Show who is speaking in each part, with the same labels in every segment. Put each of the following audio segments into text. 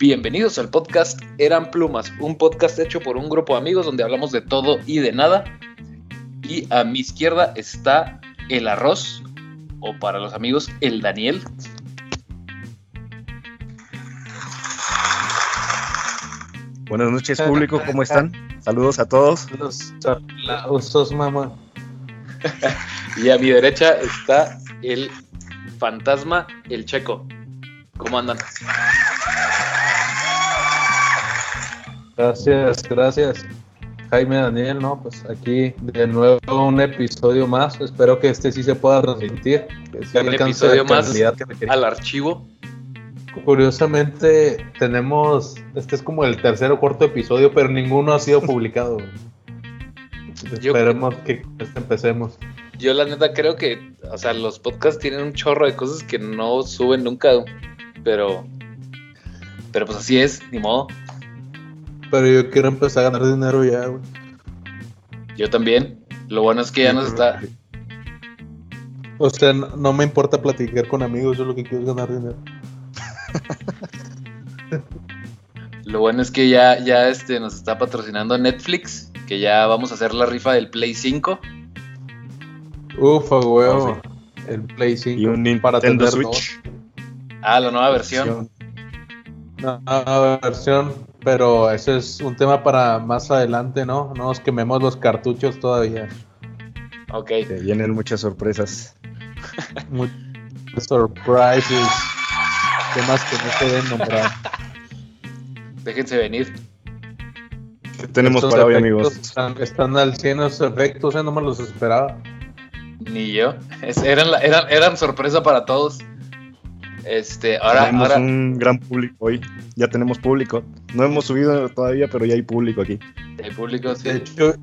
Speaker 1: Bienvenidos al podcast Eran Plumas, un podcast hecho por un grupo de amigos donde hablamos de todo y de nada. Y a mi izquierda está el arroz, o para los amigos, el Daniel.
Speaker 2: Buenas noches, público, ¿cómo están? Saludos a todos.
Speaker 3: Los aplausos, mamá.
Speaker 1: y a mi derecha está el fantasma, el checo. ¿Cómo andan?
Speaker 3: Gracias, gracias. Jaime Daniel, ¿no? Pues aquí de nuevo un episodio más. Espero que este sí se pueda transmitir. Que sí
Speaker 1: un episodio más
Speaker 3: que
Speaker 1: al archivo.
Speaker 3: Curiosamente, tenemos. Este es como el tercer o cuarto episodio, pero ninguno ha sido publicado.
Speaker 1: Yo-
Speaker 3: Esperemos que este empecemos.
Speaker 1: Yo la neta creo que, o sea, los podcasts tienen un chorro de cosas que no suben nunca, pero, pero pues así es, ni modo.
Speaker 3: Pero yo quiero empezar a ganar dinero ya, güey.
Speaker 1: Yo también. Lo bueno es que ya nos está,
Speaker 3: O sea, no, no me importa platicar con amigos, yo lo que quiero es ganar dinero.
Speaker 1: Lo bueno es que ya, ya este, nos está patrocinando Netflix, que ya vamos a hacer la rifa del Play 5.
Speaker 3: Ufa.
Speaker 2: Oh,
Speaker 3: El Play 5
Speaker 2: Y un Nintendo
Speaker 3: para tener
Speaker 2: Switch.
Speaker 1: Ah, la nueva versión.
Speaker 3: Una nueva versión, pero ese es un tema para más adelante, ¿no? No nos quememos los cartuchos todavía.
Speaker 1: Ok.
Speaker 2: Que vienen muchas sorpresas.
Speaker 3: Muchos surprises. Temas que no se deben nombrar.
Speaker 1: Déjense venir.
Speaker 2: ¿Qué tenemos
Speaker 3: Estos
Speaker 2: para hoy, amigos?
Speaker 3: Están, están al 100 esos efectos, ¿eh? no me los esperaba.
Speaker 1: Ni yo. Es- eran, la- eran, eran sorpresa para todos. Este, ahora,
Speaker 2: tenemos
Speaker 1: ahora,
Speaker 2: un gran público hoy. Ya tenemos público. No hemos subido todavía, pero ya hay público aquí.
Speaker 1: el público, sí.
Speaker 3: De hecho,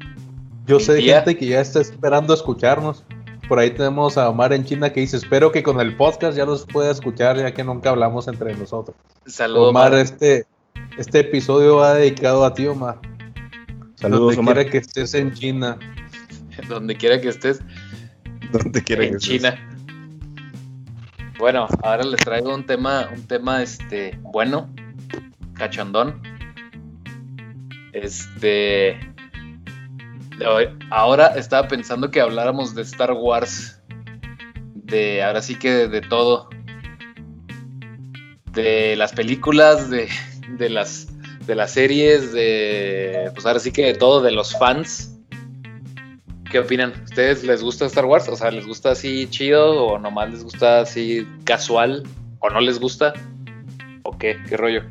Speaker 3: yo sé
Speaker 1: Tía.
Speaker 3: gente que ya está esperando escucharnos. Por ahí tenemos a Omar en China que dice, espero que con el podcast ya los pueda escuchar, ya que nunca hablamos entre nosotros.
Speaker 1: Saludos,
Speaker 3: Omar,
Speaker 1: Omar.
Speaker 3: este, este episodio va dedicado a ti, Omar.
Speaker 2: Saludos,
Speaker 3: Donde
Speaker 2: Omar.
Speaker 3: quiera que estés en China.
Speaker 1: Donde quiera que estés.
Speaker 2: Donde quiera
Speaker 1: en
Speaker 2: que estés.
Speaker 1: China. Bueno, ahora les traigo un tema, un tema este bueno, cachondón. Este ahora estaba pensando que habláramos de Star Wars. De ahora sí que de, todo. De las películas, de, de las de las series, de pues ahora sí que de todo, de los fans. ¿Qué opinan? ¿Ustedes les gusta Star Wars? O sea, ¿les gusta así chido o nomás les gusta así casual? ¿O no les gusta? ¿O qué? ¿Qué rollo?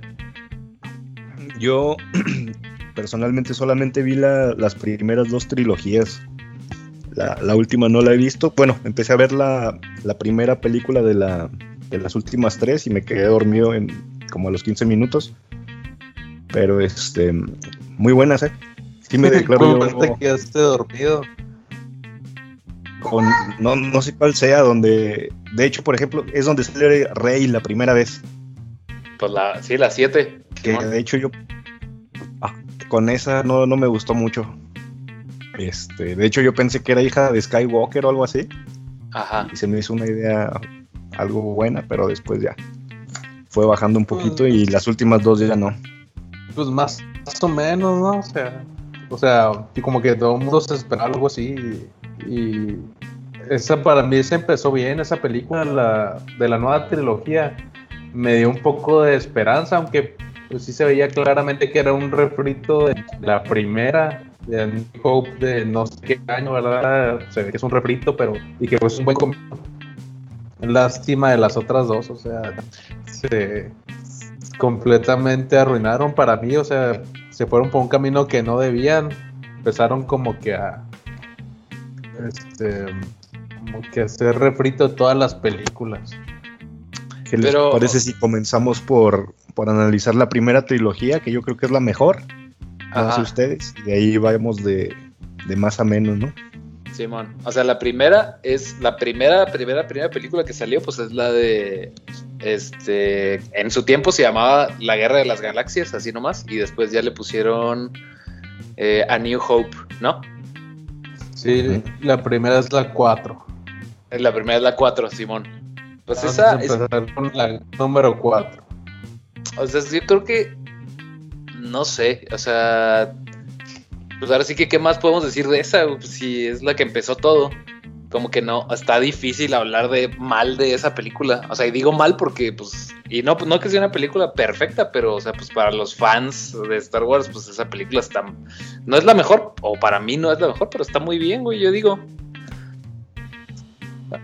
Speaker 2: Yo personalmente solamente vi la- las primeras dos trilogías. La, la última no la he visto. Bueno, empecé a ver la, la primera película de, la, de las últimas tres y me quedé dormido en como a los 15 minutos. Pero este, muy buenas, ¿eh? Sí me declaro
Speaker 3: ¿Cómo te
Speaker 2: yo
Speaker 3: quedaste dormido?
Speaker 2: con, no, no sé cuál sea, donde, de hecho, por ejemplo, es donde sale Rey la primera vez.
Speaker 1: Pues la, sí, las siete.
Speaker 2: Que
Speaker 1: Simón.
Speaker 2: de hecho yo con esa no, no me gustó mucho. Este, de hecho yo pensé que era hija de Skywalker o algo así.
Speaker 1: Ajá.
Speaker 2: Y se me hizo una idea algo buena, pero después ya fue bajando un poquito y las últimas dos ya no.
Speaker 3: Pues más, más o menos, ¿no? O sea, o sea, y como que todo el mundo se esperaba algo así. Y, y esa para mí se empezó bien, esa película la, de la nueva trilogía. Me dio un poco de esperanza, aunque pues sí se veía claramente que era un refrito de la primera, de New Hope de no sé qué año, ¿verdad? Se ve que es un refrito, pero y que pues un buen comienzo. Lástima de las otras dos, o sea, se completamente arruinaron para mí, o sea, se fueron por un camino que no debían, empezaron como que a este como que hacer refrito de todas las películas.
Speaker 2: ¿Qué les
Speaker 1: Pero-
Speaker 2: parece si comenzamos por, por analizar la primera trilogía, que yo creo que es la mejor? No sé ustedes. Y de ahí vamos de, de más a menos, ¿no?
Speaker 1: Simón. O sea, la primera es la primera, primera, primera película que salió, pues es la de. Este. En su tiempo se llamaba La Guerra de las Galaxias, así nomás. Y después ya le pusieron eh, A New Hope, ¿no?
Speaker 3: Sí, la primera es la 4.
Speaker 1: La primera es la 4, Simón. Pues
Speaker 3: Vamos
Speaker 1: esa
Speaker 3: a
Speaker 1: es,
Speaker 3: con la número 4.
Speaker 1: o sea, yo creo que no sé, o sea, pues ahora sí que qué más podemos decir de esa, Pues si es la que empezó todo. Como que no, está difícil hablar de mal de esa película. O sea, y digo mal porque, pues, y no, no que sea una película perfecta, pero, o sea, pues para los fans de Star Wars, pues esa película está, no es la mejor, o para mí no es la mejor, pero está muy bien, güey, yo digo.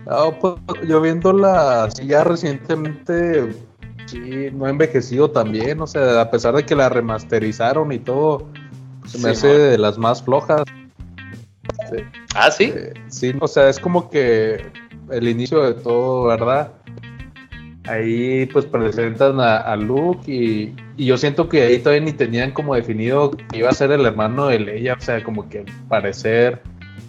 Speaker 3: Ah, pues, yo viéndola así ya recientemente, sí, no ha envejecido también, o sea, a pesar de que la remasterizaron y todo, se me
Speaker 1: Sí,
Speaker 3: hace
Speaker 1: man.
Speaker 3: de las más flojas. Sí,
Speaker 1: Ah, sí.
Speaker 3: eh, sí, o sea, es como que el inicio de todo, ¿verdad? Ahí pues presentan a, a Luke y, y yo siento que ahí todavía ni tenían como definido que iba a ser el hermano de Leia, o sea, como que parecer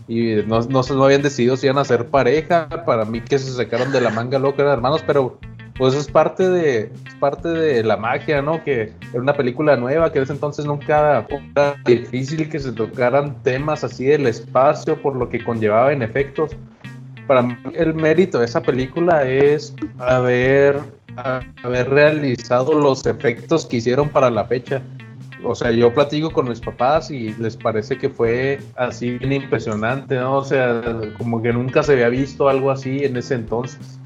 Speaker 3: y no, no, no habían decidido si iban a ser pareja, para mí que se sacaron de la manga loca eran hermanos, pero pues es parte de es parte de la magia, ¿no? Que era una película nueva, que en ese entonces nunca era difícil que se tocaran temas así del espacio por lo que conllevaba en efectos. Para mí el mérito de esa película es haber, haber realizado los efectos que hicieron para la fecha. O sea, yo platico con mis papás y les parece que fue así bien impresionante, ¿no? O sea, como que nunca se había visto algo así en ese entonces.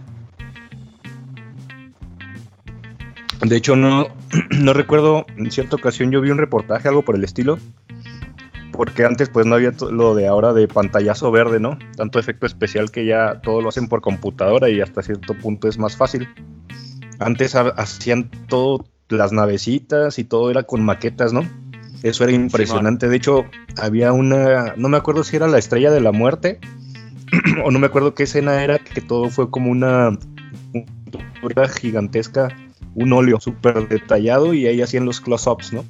Speaker 2: De hecho, no, no recuerdo, en cierta ocasión yo vi un reportaje, algo por el estilo, porque antes pues no había lo de ahora de pantallazo verde, ¿no? Tanto efecto especial que ya todo lo hacen por computadora y hasta cierto punto es más fácil. Antes ha- hacían todo, las navecitas y todo era con maquetas, ¿no? Eso era impresionante. De hecho, había una, no me acuerdo si era la estrella de la muerte o no me acuerdo qué escena era, que todo fue como una, una gigantesca un óleo súper detallado y ahí hacían los close-ups, ¿no?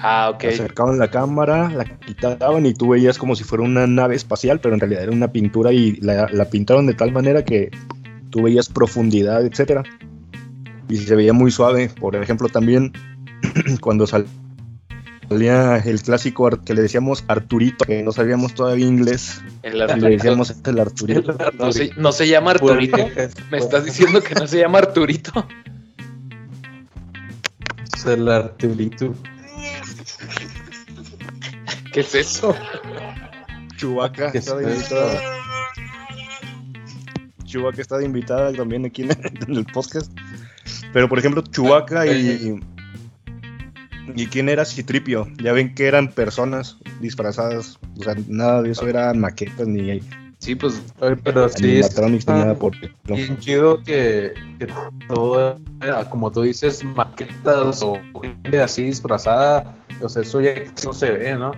Speaker 1: Ah, ok.
Speaker 2: Acercaban la cámara, la quitaban y tú veías como si fuera una nave espacial, pero en realidad era una pintura y la, la pintaron de tal manera que tú veías profundidad, etcétera. Y se veía muy suave. Por ejemplo, también cuando sal- salía el clásico que le decíamos Arturito, que no sabíamos todavía inglés,
Speaker 1: El
Speaker 2: y le
Speaker 1: Arturito.
Speaker 2: decíamos el Arturito.
Speaker 1: No se, no se llama Arturito. Me estás diciendo que no se llama Arturito.
Speaker 3: Es el Arturito.
Speaker 1: ¿Qué es eso?
Speaker 2: Chubaca
Speaker 3: ¿Qué
Speaker 2: está de invitada. Chubaca está de invitada también aquí en el podcast. Pero por ejemplo, Chubaca y. ¿Y quién era Citripio? Ya ven que eran personas disfrazadas. O sea, nada de eso eran maquetas ni
Speaker 1: Sí, pues
Speaker 3: pero sí, es
Speaker 2: nada por
Speaker 3: bien chido que, que todo era, como tú dices, maquetas o gente así disfrazada. O sea, eso ya no se ve, ¿no?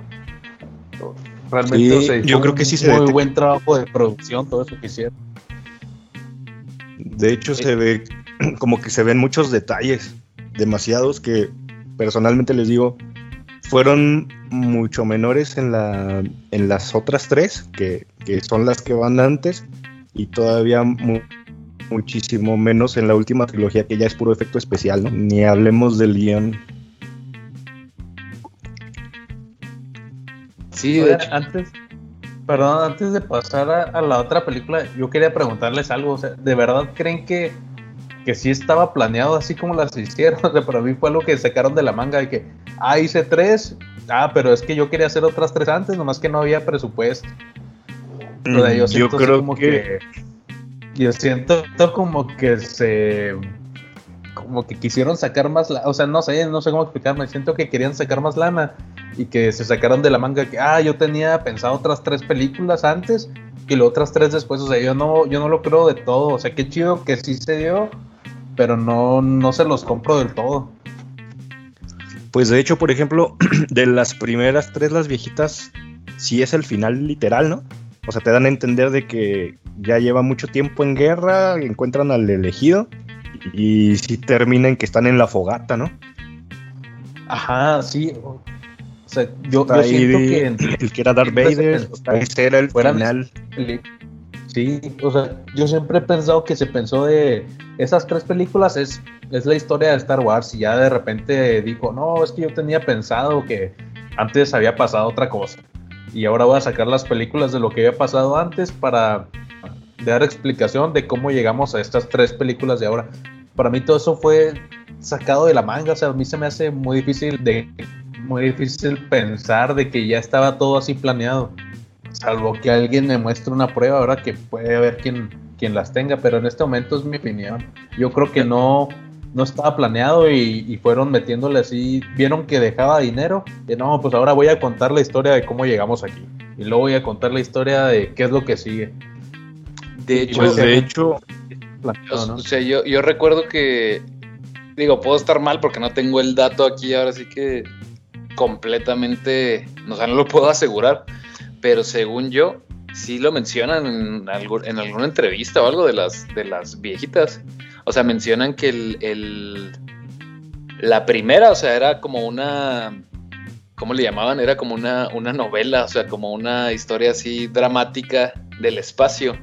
Speaker 3: Realmente,
Speaker 2: Sí,
Speaker 3: o sea,
Speaker 2: yo creo que sí se
Speaker 3: Muy
Speaker 2: detecta.
Speaker 3: buen trabajo de producción, todo eso que hicieron.
Speaker 2: De hecho, se ve como que se ven muchos detalles, demasiados que personalmente les digo, fueron mucho menores en, la, en las otras tres, que, que son las que van antes, y todavía mu- muchísimo menos en la última trilogía, que ya es puro efecto especial, ¿no? Ni hablemos del guion.
Speaker 1: sí, de hecho.
Speaker 3: antes, perdón, antes de pasar a, a la otra película, yo quería preguntarles algo. O sea, ¿de verdad creen que, que sí estaba planeado así como las hicieron? O sea, para mí fue algo que sacaron de la manga de que, ah, hice tres, ah, pero es que yo quería hacer otras tres antes, nomás que no había presupuesto. O sea,
Speaker 2: Mm, yo
Speaker 3: siento así
Speaker 2: creo
Speaker 3: como
Speaker 2: que,
Speaker 3: Yo siento como que se. Como que quisieron sacar más. la- o sea, no sé, no sé cómo explicarme. Siento que querían sacar más lana y que se sacaron de la manga que, ah, yo tenía pensado otras tres películas antes y las otras tres después. O sea, yo no, yo no lo creo de todo. O sea, qué chido que sí se dio, pero no, no se los compro del todo.
Speaker 2: pues de hecho, por ejemplo, de las primeras tres, las viejitas, sí es el final literal, ¿no? O sea, te dan a entender de que ya lleva mucho tiempo en guerra, encuentran al elegido y sí termina en que están en la fogata, ¿no?
Speaker 3: Ajá, sí. O sea, yo, yo siento
Speaker 2: de-
Speaker 3: que
Speaker 2: el que era Darth Vader, ese era el final.
Speaker 3: Sí, o sea, yo siempre he pensado que se pensó de esas tres películas es, es la historia de Star Wars y ya de repente dijo, no, es que yo tenía pensado que antes había pasado otra cosa. y ahora voy a sacar las películas de lo que había pasado antes para dar explicación de cómo llegamos a estas tres películas de ahora. Para mí todo eso fue sacado de la manga, o sea, a mí se me hace muy difícil de muy difícil pensar de que ya estaba todo así planeado. Salvo que alguien me muestre una prueba ahora que puede haber quien, quien las tenga, pero en este momento es mi opinión. Yo creo que no, no estaba planeado y, fueron metiéndole así, vieron que dejaba dinero y no, pues ahora voy a contar la historia de cómo llegamos aquí. Y luego voy a contar la historia de qué es lo que sigue.
Speaker 1: De hecho,
Speaker 2: Pues de hecho,
Speaker 1: o sea, yo, yo recuerdo que, digo, puedo estar mal porque no tengo el dato aquí, ahora sí que completamente, o sea, no lo puedo asegurar, pero según yo, sí lo mencionan en, algo, en alguna entrevista o algo de las, de las viejitas. O sea, mencionan que el, el, la primera, o sea, era como una, ¿cómo le llamaban? Era como una, una novela, o sea, como una historia así dramática del espacio,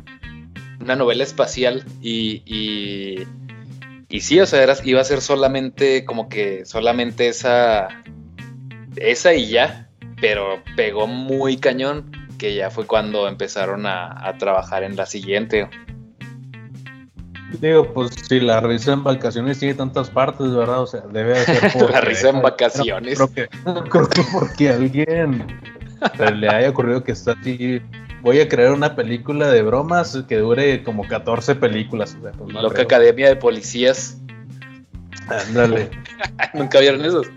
Speaker 1: una novela espacial y, y, y sí, o sea, era, iba a ser solamente como que solamente esa, esa y ya, pero pegó muy cañón, que ya fue cuando empezaron a, a trabajar en la siguiente.
Speaker 3: Digo, pues si la risa en vacaciones tiene tantas partes, ¿verdad? O sea, debe de ser por...
Speaker 1: la risa en vacaciones.
Speaker 3: Creo que, creo que porque alguien le haya ocurrido que está así. Voy a crear una película de bromas que dure como 14 películas. O sea, pues no
Speaker 1: Loca
Speaker 3: creo.
Speaker 1: Academia de Policías.
Speaker 3: Ándale.
Speaker 1: ¿Nunca vieron esos?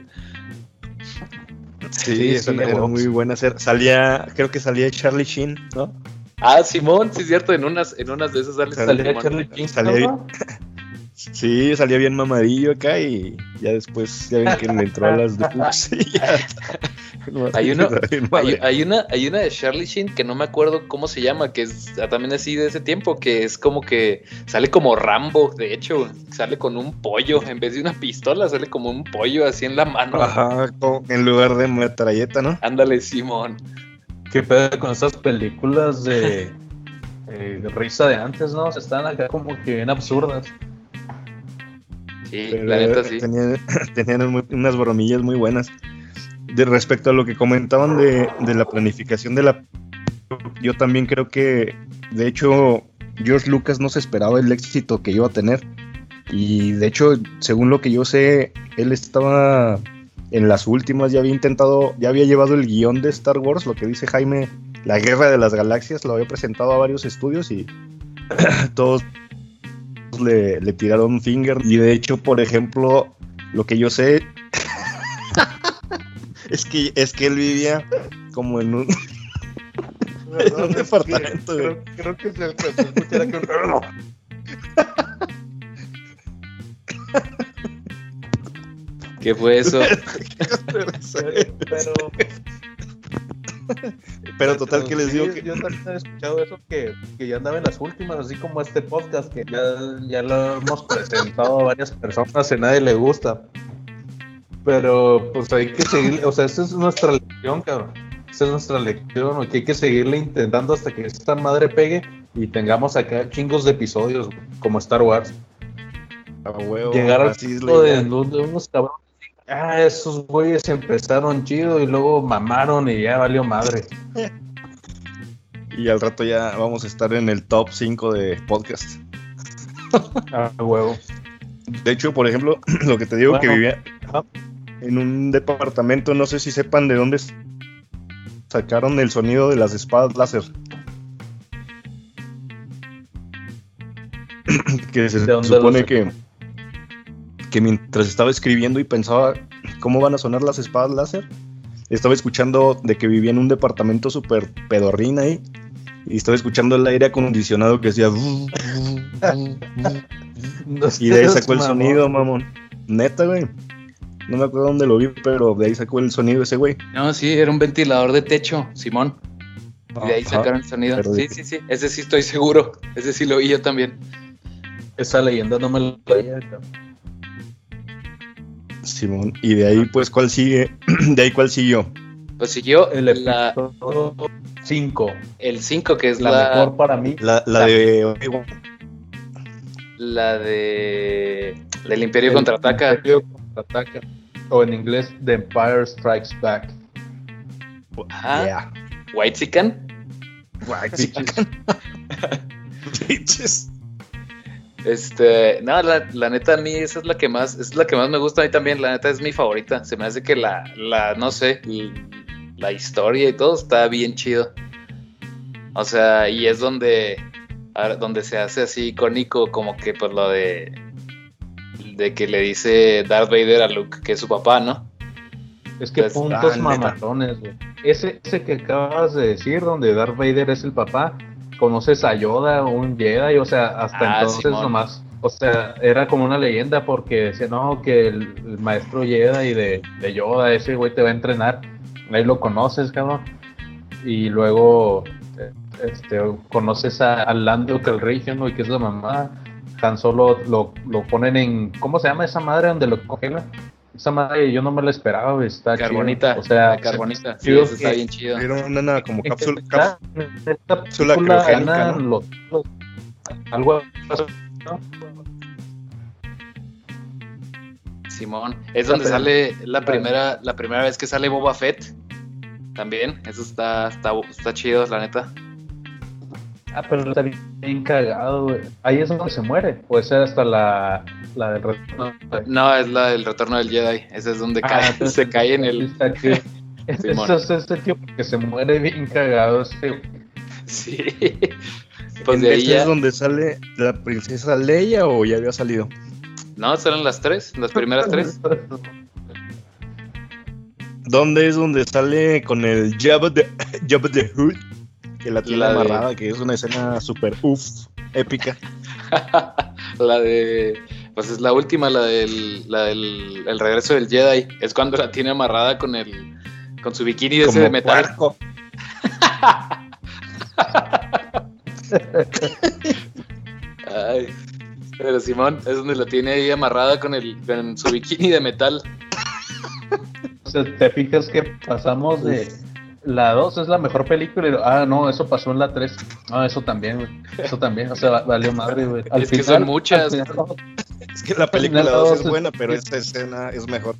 Speaker 2: Sí,
Speaker 3: Sí, sí,
Speaker 2: era muy buena. ser- Salía, creo que salía Charlie Sheen, ¿no?
Speaker 1: Ah, Simón, sí es cierto, en unas, en unas de esas sale
Speaker 3: Salía. Charlie King,
Speaker 2: Salía-
Speaker 3: ¿no?
Speaker 2: Sí, salía bien mamadillo acá y ya después ya ven que le entró a las de Pugs y ya.
Speaker 1: Hay uno- Hay, una, hay una de Charlie Sheen que no me acuerdo cómo se llama, que es ah, también así de ese tiempo, que es como que sale como Rambo, de hecho, sale con un pollo, en vez de una pistola, sale como un pollo así en la mano.
Speaker 2: Ajá, en lugar de metralleta, ¿no?
Speaker 1: Ándale, Simón.
Speaker 3: ¿Qué pedo con esas películas de, eh, de risa de antes, no? Se están acá como que bien absurdas.
Speaker 1: Sí,
Speaker 2: Pero
Speaker 1: la neta sí.
Speaker 2: Tenían, tenían muy- unas bromillas muy buenas. De respecto a lo que comentaban de, de la planificación de la... Yo también creo que, de hecho, George Lucas no se esperaba el éxito que iba a tener. Y de hecho, según lo que yo sé, él estaba en las últimas, ya había intentado, ya había llevado el guion de Star Wars, lo que dice Jaime, la guerra de las galaxias, lo había presentado a varios estudios y todos le, le tiraron finger. Y de hecho, por ejemplo, lo que yo sé es que es que él vivía como en un en un departamento, güey.
Speaker 3: Creo, creo que se, que
Speaker 1: ¿Qué fue eso?
Speaker 3: pero,
Speaker 2: Pero total que les
Speaker 3: sí,
Speaker 2: digo que
Speaker 3: Yo también he escuchado eso que, que ya andaba en las últimas, así como este podcast, que ya, ya lo hemos presentado a varias personas y a nadie le gusta. Pero pues hay que seguir, o sea, esa es nuestra lección, cabrón. Esa es nuestra lección, que hay que seguirle intentando hasta que esta madre pegue y tengamos acá chingos de episodios como Star Wars.
Speaker 2: a huevo,
Speaker 3: Llegar al punto de, de unos cabrones. Ah, esos güeyes empezaron chido y luego mamaron y ya valió madre.
Speaker 2: y al rato ya vamos a estar en el top 5 de podcast.
Speaker 3: Ah, huevo.
Speaker 2: De hecho, por ejemplo, lo que te digo que vivía en un departamento, no sé si sepan de dónde sacaron el sonido de las espadas láser. que se
Speaker 3: ¿De dónde
Speaker 2: supone que, que mientras estaba escribiendo y pensaba cómo van a sonar las espadas láser, estaba escuchando de que vivía en un departamento súper pedorrín ahí. Y estaba escuchando el aire acondicionado que decía. Y de ahí sacó el
Speaker 3: Mamón.
Speaker 2: sonido, mamón. Neta, güey. No me acuerdo dónde lo vi, pero de ahí sacó el sonido ese güey.
Speaker 1: No, sí, era un ventilador de techo, Simón. Y de ahí sacaron el sonido. Sí, sí, sí. Ese sí estoy seguro. Ese sí lo vi yo también.
Speaker 3: Esa leyenda no me la.
Speaker 2: Simón. Y de ahí, pues, ¿cuál sigue? de ahí, ¿cuál siguió?
Speaker 1: Pues siguió
Speaker 3: El
Speaker 1: la,
Speaker 3: episodio 5.
Speaker 1: el 5, que es
Speaker 3: La,
Speaker 1: la,
Speaker 3: mejor para mí.
Speaker 2: La, la
Speaker 1: La-
Speaker 2: de Obi-Wan.
Speaker 1: la de del Imperio
Speaker 3: El
Speaker 1: contraataca.
Speaker 3: Imperio contraataca. O en inglés, The Empire Strikes Back.
Speaker 1: Ajá.
Speaker 2: Yeah.
Speaker 1: White Sican.
Speaker 2: White
Speaker 1: Este, no, la, la, neta a mí esa es la que más, es la que más me gusta a mí también, la neta es mi favorita. Se me hace que la, la, no sé, la historia y todo está bien chido. O sea, y es donde, donde se hace así icónico como que pues lo de, de que le dice Darth Vader a Luke que es su papá, ¿no?
Speaker 3: Es que puntos ah, mamatones, güey. Ese, ese que acabas de decir, donde Darth Vader es el papá, conoces a Yoda, un Jedi, o sea, hasta ah, entonces nomás, o sea, era como una leyenda porque decía, no, que el, maestro Jedi de, de Yoda, ese güey te va a entrenar, ahí lo conoces, cabrón, y luego este, conoces a, a Lando Calrissian, güey, que es la mamá, tan solo lo, lo ponen en, ¿cómo se llama esa madre donde lo congelan? Esa madre yo no me la esperaba, güey. Está
Speaker 1: carbonita.
Speaker 3: O sea,
Speaker 1: carbonita. Sí, eso está bien chido.
Speaker 2: Era una como cápsula.
Speaker 3: cápsula criogénica, ¿no? Los, los, algo ¿no?
Speaker 1: Simón, es donde sale la primera, la primera vez que sale Boba Fett. También, eso está, está, está chido, la neta.
Speaker 3: Ah, pero está bien, cagado, güey. Ahí es donde se muere. Puede ser hasta la, la del retorno.
Speaker 1: No, es la del retorno del Jedi. Ese es donde ah, cae, se cae en el.
Speaker 3: Eso es ese tío porque se muere bien cagado. Ese.
Speaker 1: Sí.
Speaker 2: Pues de ahí es donde sale la princesa Leia o ya había salido?
Speaker 1: No, salen las tres, las primeras tres.
Speaker 2: ¿Dónde es donde sale con el Jabba de, Jabba de Hood? Que la tiene amarrada, que es una escena súper uff, épica.
Speaker 1: la de. Pues es la última, la del, la del el regreso del Jedi. Es cuando la tiene amarrada con el. con su bikini de ese de metal. Ay, pero Simón es donde la tiene ahí amarrada con el con su bikini de metal.
Speaker 3: O sea, te fijas que pasamos de la 2 es la mejor película. Y, ah, no, eso pasó en la 3. Ah, eso también, Eso también. O sea, valió madre, güey.
Speaker 1: es que son muchas.
Speaker 2: es que la película 2 es buena, pero esta escena es mejor.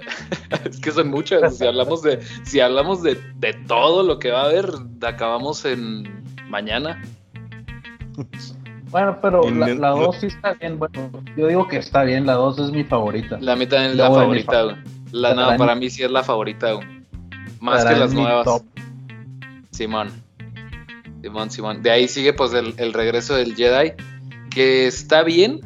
Speaker 1: es que son muchas. Si hablamos de, si hablamos de, de todo lo que va a haber, acabamos en mañana.
Speaker 3: Bueno, pero la 2 sí está bien. Bueno, yo digo que está bien. La 2 es mi favorita.
Speaker 1: La mitad es la favorita, güey. La, nada, para mí sí es la favorita, güey. Más que las nuevas. Simón. Simón, Simón. De ahí sigue pues el, regreso del Jedi. Que está bien.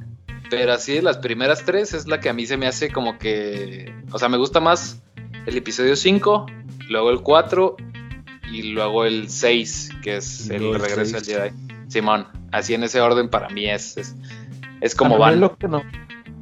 Speaker 1: Pero así de las primeras tres es la que a mí se me hace como que. O sea, me gusta más el episodio 5, luego el 4 y luego el 6, que es el regreso del Jedi. Simón, así en ese orden para mí es, es, es como van.
Speaker 3: Lo que no,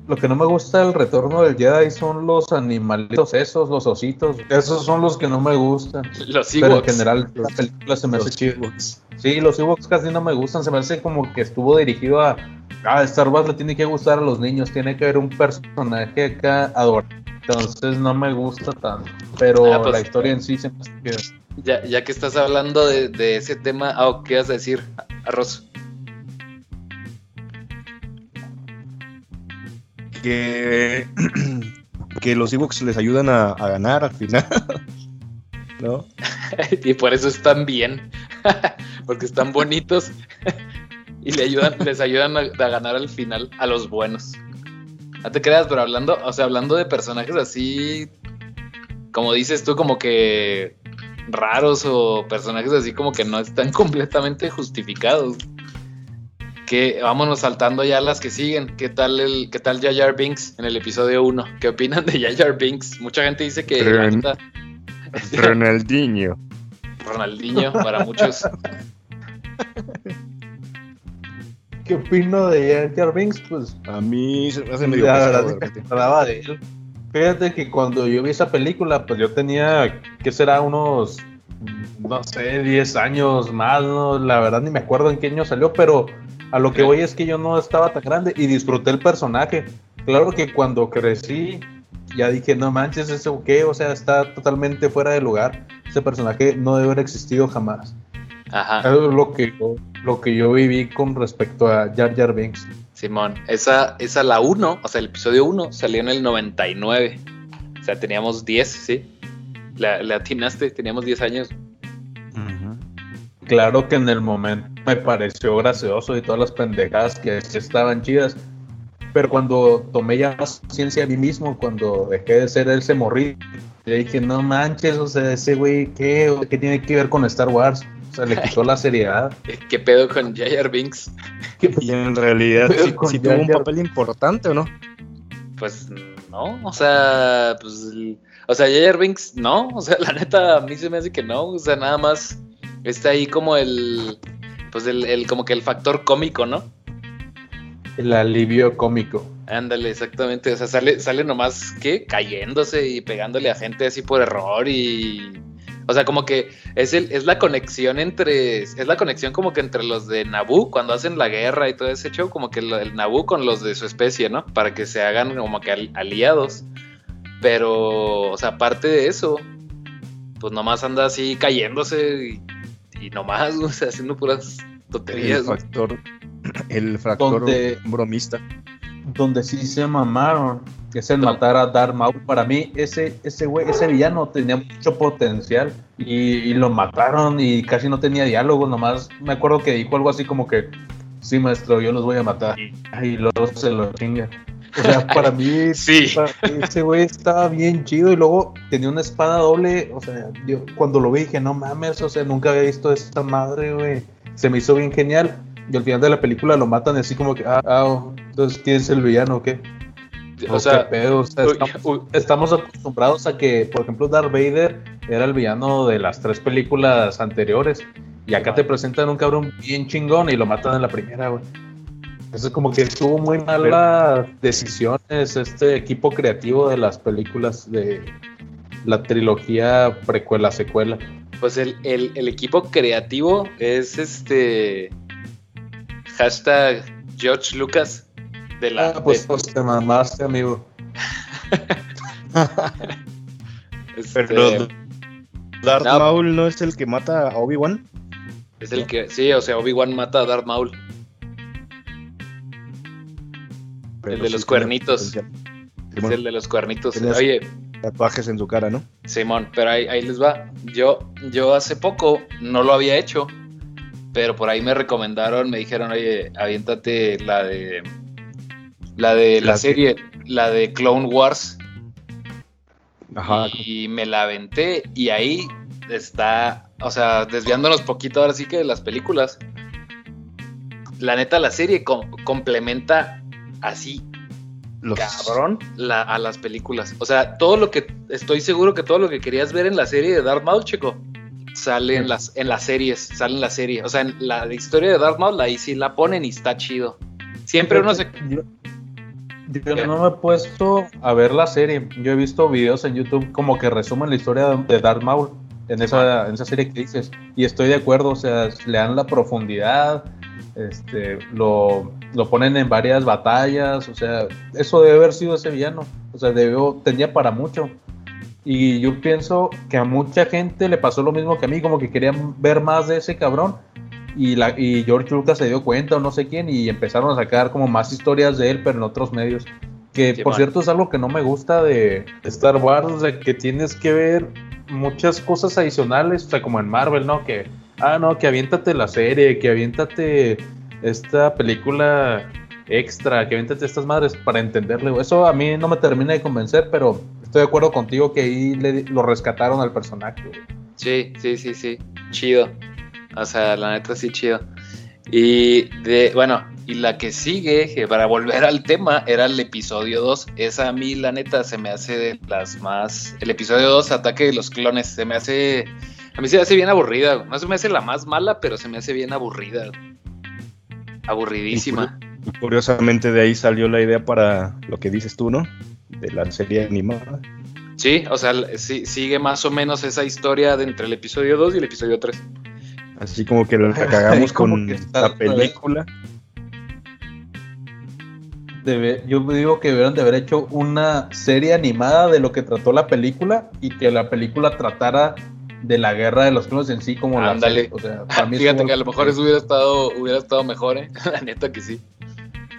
Speaker 3: lo que no me gusta del retorno del Jedi son los animalitos esos, los ositos. Esos son los que no me gustan.
Speaker 1: Los Ewoks.
Speaker 3: Pero en general, las películas se me hacen chidos. Sí, los Ewoks casi no me gustan. Se me hace como que estuvo dirigido a. Ah, Star Wars le tiene que gustar a los niños. Tiene que haber un personaje acá adorado. Entonces no me gusta tanto. Pero ah, pues, la historia en sí se me hace que.
Speaker 1: Ya, ya que estás hablando de, de ese tema, ah, ¿qué vas a decir, Arroz?
Speaker 2: Que, que los Ewoks les ayudan a, ganar al final. ¿No?
Speaker 1: y por eso están bien. Porque están bonitos. y le ayudan, les ayudan a, ganar al final a los buenos. No te creas, pero hablando, o sea, hablando de personajes así, como dices tú, como que raros o personajes así como que no están completamente justificados que vámonos saltando ya las que siguen. ¿Qué tal el qué tal Jar Jar Binks en el episodio 1? ¿Qué opinan de Jar Jar Binks? Mucha gente dice que
Speaker 2: Ronaldinho.
Speaker 1: Ronaldinho para muchos.
Speaker 3: ¿Qué opino de Jar Jar Binks? Pues
Speaker 2: a mí se me hace medio
Speaker 3: pesado, de él. Fíjate que cuando yo vi esa película, pues yo tenía, ¿qué será? Unos, no sé, 10 años más, ¿no? La verdad ni me acuerdo en qué año salió, pero a lo que voy es que yo no estaba tan grande y disfruté el personaje. Claro que cuando crecí, ya dije, no manches, ¿eso qué? O sea, está totalmente fuera de lugar. Ese personaje no debe haber existido jamás.
Speaker 1: Ajá.
Speaker 3: Es lo que, yo, lo que yo viví con respecto a Jar Jar Binks.
Speaker 1: Simón, esa, esa la 1, o sea, el episodio 1 salió en el 99. O sea, teníamos 10, ¿sí? La, atinaste, teníamos 10 años.
Speaker 3: claro que en el momento me pareció gracioso y todas las pendejadas que estaban chidas. Pero cuando tomé ya más conciencia a mí mismo, cuando dejé de ser ese morrillo, le dije, no manches, o sea, ese güey, ¿qué, ¿qué tiene que ver con Star Wars? O sea, le quitó la seriedad.
Speaker 1: ¿Qué pedo con J.R. Binks?
Speaker 2: Y en realidad sí, tuvo un papel importante, ¿o no?
Speaker 1: Pues no, o sea, pues, o sea, J.R. Binks no, o sea, la neta a mí se me hace que no, o sea, nada más está ahí como el, pues el, el como que el factor cómico, ¿no?
Speaker 3: El alivio cómico.
Speaker 1: Ándale, exactamente. O sea, sale, sale nomás, ¿qué? Cayéndose y pegándole a gente así por error y... O sea, como que es, el, es la conexión entre... Es la conexión como que entre los de Naboo, cuando hacen la guerra y todo ese show, como que el, el Naboo con los de su especie, ¿no? Para que se hagan como que aliados. Pero, o sea, aparte de eso, pues nomás anda así cayéndose y, y nomás, o sea, haciendo puras tonterías.
Speaker 2: El factor, el factor bromista
Speaker 3: donde sí se mamaron, que es el matar a Darth Maul. Para mí, ese, ese güey, ese villano tenía mucho potencial y, lo mataron y casi no tenía diálogo, nomás me acuerdo que dijo algo así como que, sí, maestro, yo los voy a matar. Y luego se lo chinga. O sea, para mí,
Speaker 1: sí.
Speaker 3: ese güey estaba bien chido y luego tenía una espada doble. O sea, yo cuando lo vi dije, no mames, o sea, nunca había visto esta madre, güey. Se me hizo bien genial. Y al final de la película lo matan así como que, ah, ah entonces ¿quién es el villano o qué? O, sea, estamos, acostumbrados a que, por ejemplo, Darth Vader era el villano de las tres películas anteriores. Y acá te presentan un cabrón bien chingón y lo matan en la primera, güey. Eso es como que tuvo muy malas decisiones este equipo creativo de las películas de la trilogía precuela-secuela.
Speaker 1: Pues el, el equipo creativo es este Hashtag George Lucas de la.
Speaker 3: Ah, pues, pues, te mamaste, amigo.
Speaker 2: este... Pero Darth Maul no es el que mata a Obi-Wan.
Speaker 1: Es el que, sí, o sea, Obi-Wan mata a Darth Maul. El de los cuernitos. Es el de los cuernitos. Oye.
Speaker 2: Tatuajes en su cara, ¿no?
Speaker 1: Simón, pero ahí, ahí les va. Yo, yo hace poco no lo había hecho pero por ahí me recomendaron, me dijeron, oye, aviéntate la de la de la, serie, la de Clone Wars. Ajá. Y me la aventé y ahí está, o sea, desviándonos poquito ahora sí que de las películas. La neta, la serie complementa así, cabrón, a las películas. O sea, todo lo que, estoy seguro que todo lo que querías ver en la serie de Darth Maul, chico, sale en las, en las series, sale en la serie. O sea, en la historia de Darth Maul, ahí sí la ponen y está chido. Siempre uno se...
Speaker 3: Yo, no me he puesto a ver la serie. Yo he visto videos en YouTube como que resumen la historia de Darth Maul en esa, en esa serie que dices. Y estoy de acuerdo, o sea, le dan la profundidad, este, lo, lo ponen en varias batallas, o sea, eso debe haber sido ese villano. O sea, debió, tenía para mucho. Y yo pienso que a mucha gente le pasó lo mismo que a mí, como que querían ver más de ese cabrón. Y, la, y George Lucas se dio cuenta o no sé quién y empezaron a sacar como más historias de él, pero en otros medios. Que por cierto es algo que no me gusta de Star Wars, o sea, que tienes que ver muchas cosas adicionales, o sea, como en Marvel, ¿no? Que, ah, no, que aviéntate la serie, que aviéntate esta película extra, que aviéntate estas madres para entenderle. Eso a mí no me termina de convencer, pero estoy de acuerdo contigo que ahí lo rescataron al personaje.
Speaker 1: Sí, sí, sí, sí. Chido. O sea, la neta sí, chido. Y de, bueno, y la que sigue, para volver al tema, era el episodio 2. Esa a mí, la neta, se me hace de las más. El episodio 2, Ataque de los Clones, se me hace. A mí se me hace bien aburrida. No se me hace la más mala, pero se me hace bien aburrida. Aburridísima.
Speaker 2: curiosamente de ahí salió la idea para lo que dices tú, ¿no? de la serie animada.
Speaker 1: Sí, o sea, sí, sigue más o menos esa historia de entre el episodio 2 y el episodio 3.
Speaker 2: Así como que la cagamos con la película.
Speaker 3: Debe, yo digo que deberían de haber hecho una serie animada de lo que trató la película y que la película tratara de la guerra de los clones en sí como
Speaker 1: Ándale.
Speaker 3: la
Speaker 1: o sea, para mí Fíjate que a lo mejor eso hubiera estado hubiera estado mejor, ¿eh? la neta que sí.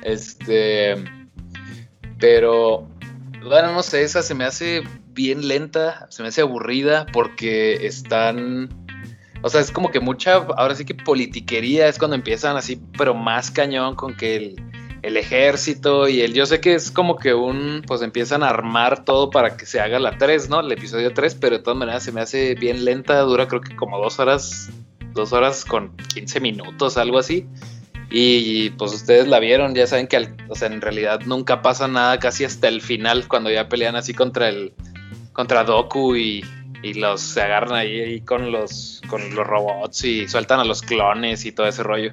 Speaker 1: Este pero bueno, no sé, esa se me hace bien lenta, se me hace aburrida porque están, O sea, es como que mucha, ahora sí que politiquería es cuando empiezan así, pero más cañón con que el, el ejército y el. Yo sé que es como que un. Pues empiezan a armar todo para que se haga la 3, ¿no? El episodio 3, pero de todas maneras se me hace bien lenta, dura creo que como dos horas, dos horas con 15 minutos, algo así. Y pues ustedes la vieron, ya saben que o sea, en realidad nunca pasa nada casi hasta el final, cuando ya pelean así contra el. contra Doku y. Y los se agarran ahí, ahí con los con los robots y sueltan a los clones y todo ese rollo.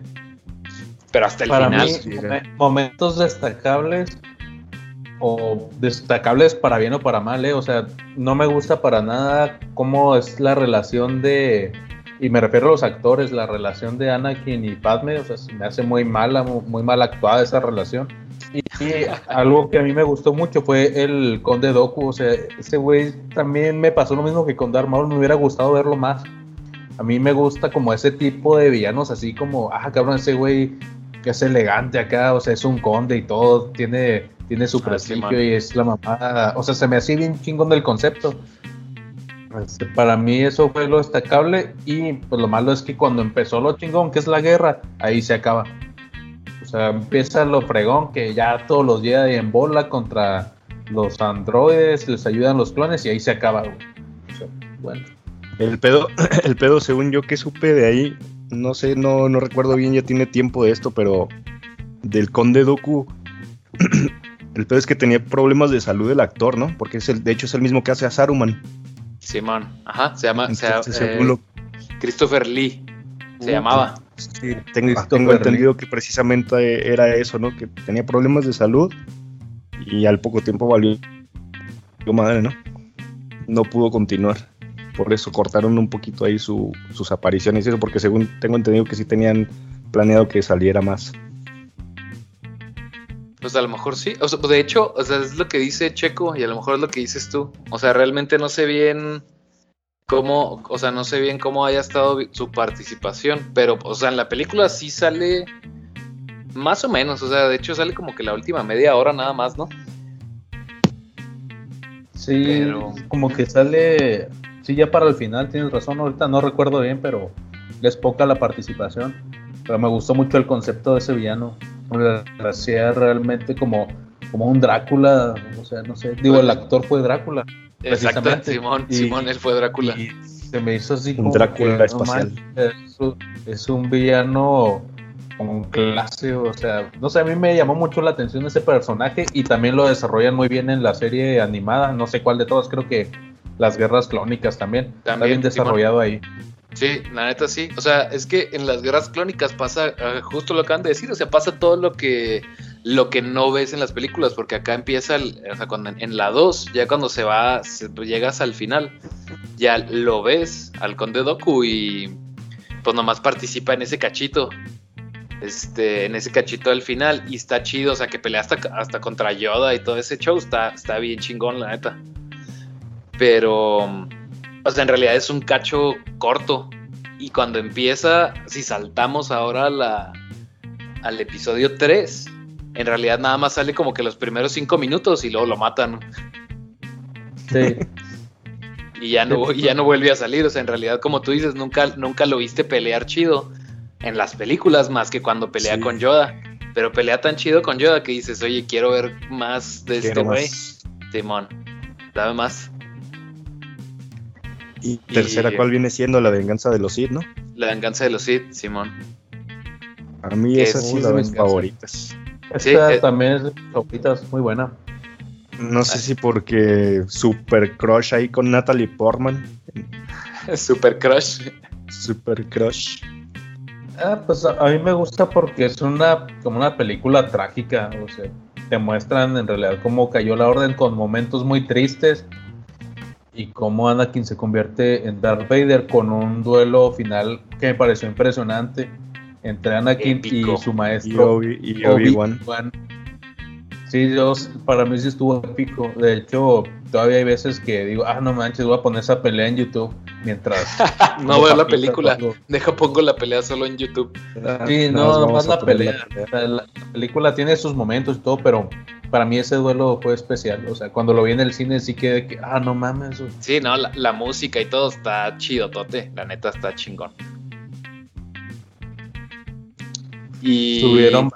Speaker 1: Pero hasta el
Speaker 3: Para
Speaker 1: final.
Speaker 3: mí, momen- momentos destacables o destacables para bien o para mal, ¿eh? o sea, no me gusta para nada cómo es la relación de, y me refiero a los actores, la relación de Anakin y Padme, o sea, se me hace muy mala, mu- muy mal actuada esa relación. Y, y algo que a mí me gustó mucho fue el Conde Doku, o sea, ese güey también me pasó lo mismo que con Darth Maul, me hubiera gustado verlo más. A mí me gusta como ese tipo de villanos, así como, ah, cabrón, ese güey que es elegante acá, o sea, es un conde y todo, tiene, tiene su
Speaker 1: Ah, sí,
Speaker 3: prestigio y es la mamá, o sea, se me hacía bien chingón del concepto. Este, para mí eso fue lo destacable y pues lo malo es que cuando empezó lo chingón, que es la guerra, ahí se acaba. O sea, empieza lo fregón que ya todos los días en bola contra los androides, les ayudan los clones y ahí se acaba. güey. O sea, bueno.
Speaker 2: El pedo, el pedo, según yo que supe de ahí, no sé, no, no recuerdo bien, ya tiene tiempo de esto, pero del Conde Doku, el pedo es que tenía problemas de salud el actor, ¿no? Porque es el, de hecho es el mismo que hace a Saruman.
Speaker 1: Simón, ajá, se llama, se eh, Christopher Lee, se
Speaker 3: Uh,
Speaker 1: llamaba.
Speaker 2: sí, tengo, tengo entendido que precisamente era eso, ¿no? Que tenía problemas de salud y al poco tiempo valió madre, ¿no? No pudo continuar. Por eso cortaron un poquito ahí su- sus apariciones y eso, porque según tengo entendido que sí tenían planeado que saliera más.
Speaker 1: Pues a lo mejor sí. O sea, pues, de hecho, o sea, es lo que dice Checo y a lo mejor es lo que dices tú. O sea, realmente no sé bien cómo, o sea, no sé bien cómo haya estado su participación, pero, o sea, en la película sí sale más o menos, o sea, de hecho sale como que la última media hora nada más, ¿no?
Speaker 3: Sí,
Speaker 1: Pero-
Speaker 3: como que sale, sí, ya para el final, tienes razón, ahorita no recuerdo bien, pero es poca la participación. Pero me gustó mucho el concepto de ese villano. Lo hacía realmente como, como un Drácula, o sea, no sé, digo, el actor fue Drácula.
Speaker 1: Exacto,
Speaker 3: Precisamente.
Speaker 1: Simón,
Speaker 3: Y-
Speaker 1: Simón, él fue Drácula.
Speaker 3: Y se me hizo así
Speaker 2: Un
Speaker 3: como
Speaker 2: Drácula
Speaker 3: que,
Speaker 2: espacial.
Speaker 3: manches, es, es un villano con clase, o sea, no sé, a mí me llamó mucho la atención ese personaje y también lo desarrollan muy bien en la serie animada, no sé cuál de todas, creo que las guerras clónicas también, está bien desarrollado ahí.
Speaker 1: Sí, la neta sí. O sea, es que en las guerras clónicas pasa eh, justo lo que acaban de decir. O sea, pasa todo lo que lo que no ves en las películas, porque acá empieza, el- o sea, cuando en, la 2, ya cuando se va, se- llegas al final, ya lo ves al Conde Doku y pues nomás participa en ese cachito. Este, en ese cachito del final y está chido, o sea, que pelea hasta, hasta contra Yoda y todo ese show, está, está bien chingón, la neta. Pero, o sea, en realidad es un cacho corto. Y cuando empieza, si saltamos ahora a la, al episodio 3, en realidad nada más sale como que los primeros 5 minutos y luego lo matan.
Speaker 3: Sí,
Speaker 1: Y ya no, y ya no vuelve a salir. O sea, en realidad, como tú dices, nunca, nunca lo viste pelear chido en las películas más que cuando pelea
Speaker 2: Sí.
Speaker 1: con Yoda. Pero pelea tan chido con Yoda que dices, oye, quiero ver más de este güey.
Speaker 2: más.
Speaker 1: Simón, dame más.
Speaker 2: Y tercera,
Speaker 1: Y-
Speaker 2: ¿cuál viene siendo? La venganza de los Sith, ¿no?
Speaker 1: La venganza de los Sith, Simón.
Speaker 2: A mí
Speaker 1: Que
Speaker 2: esa
Speaker 1: es
Speaker 2: sí es de mis favoritas.
Speaker 3: Esta también es de mis favoritas, muy buena.
Speaker 2: No sé si porque super crush ahí con Natalie Portman.
Speaker 1: Super crush.
Speaker 2: Super crush.
Speaker 3: Ah, pues a, a mí me gusta porque es una como una película trágica, o sea, te muestran en realidad cómo cayó la orden con momentos muy tristes y cómo Anakin se convierte en Darth Vader con un duelo final que me pareció impresionante entre Anakin
Speaker 1: Épico.
Speaker 3: y su maestro
Speaker 2: Obi- y Obi-Wan.
Speaker 3: Obi-Wan. Sí, yo, para mí sí estuvo épico. De hecho, todavía hay veces que digo, ah, no manches, voy a poner esa pelea en YouTube. mientras...
Speaker 1: no veo la película. Deja pongo la pelea solo en YouTube.
Speaker 3: Sí, no, no más la pelea. la película tiene sus momentos y todo, pero para mí ese duelo fue especial. O sea, cuando lo vi en el cine sí que, que ah, no mames.
Speaker 1: Sí, no, la, música y todo está chido, tote. La neta está chingón.
Speaker 3: Y subieron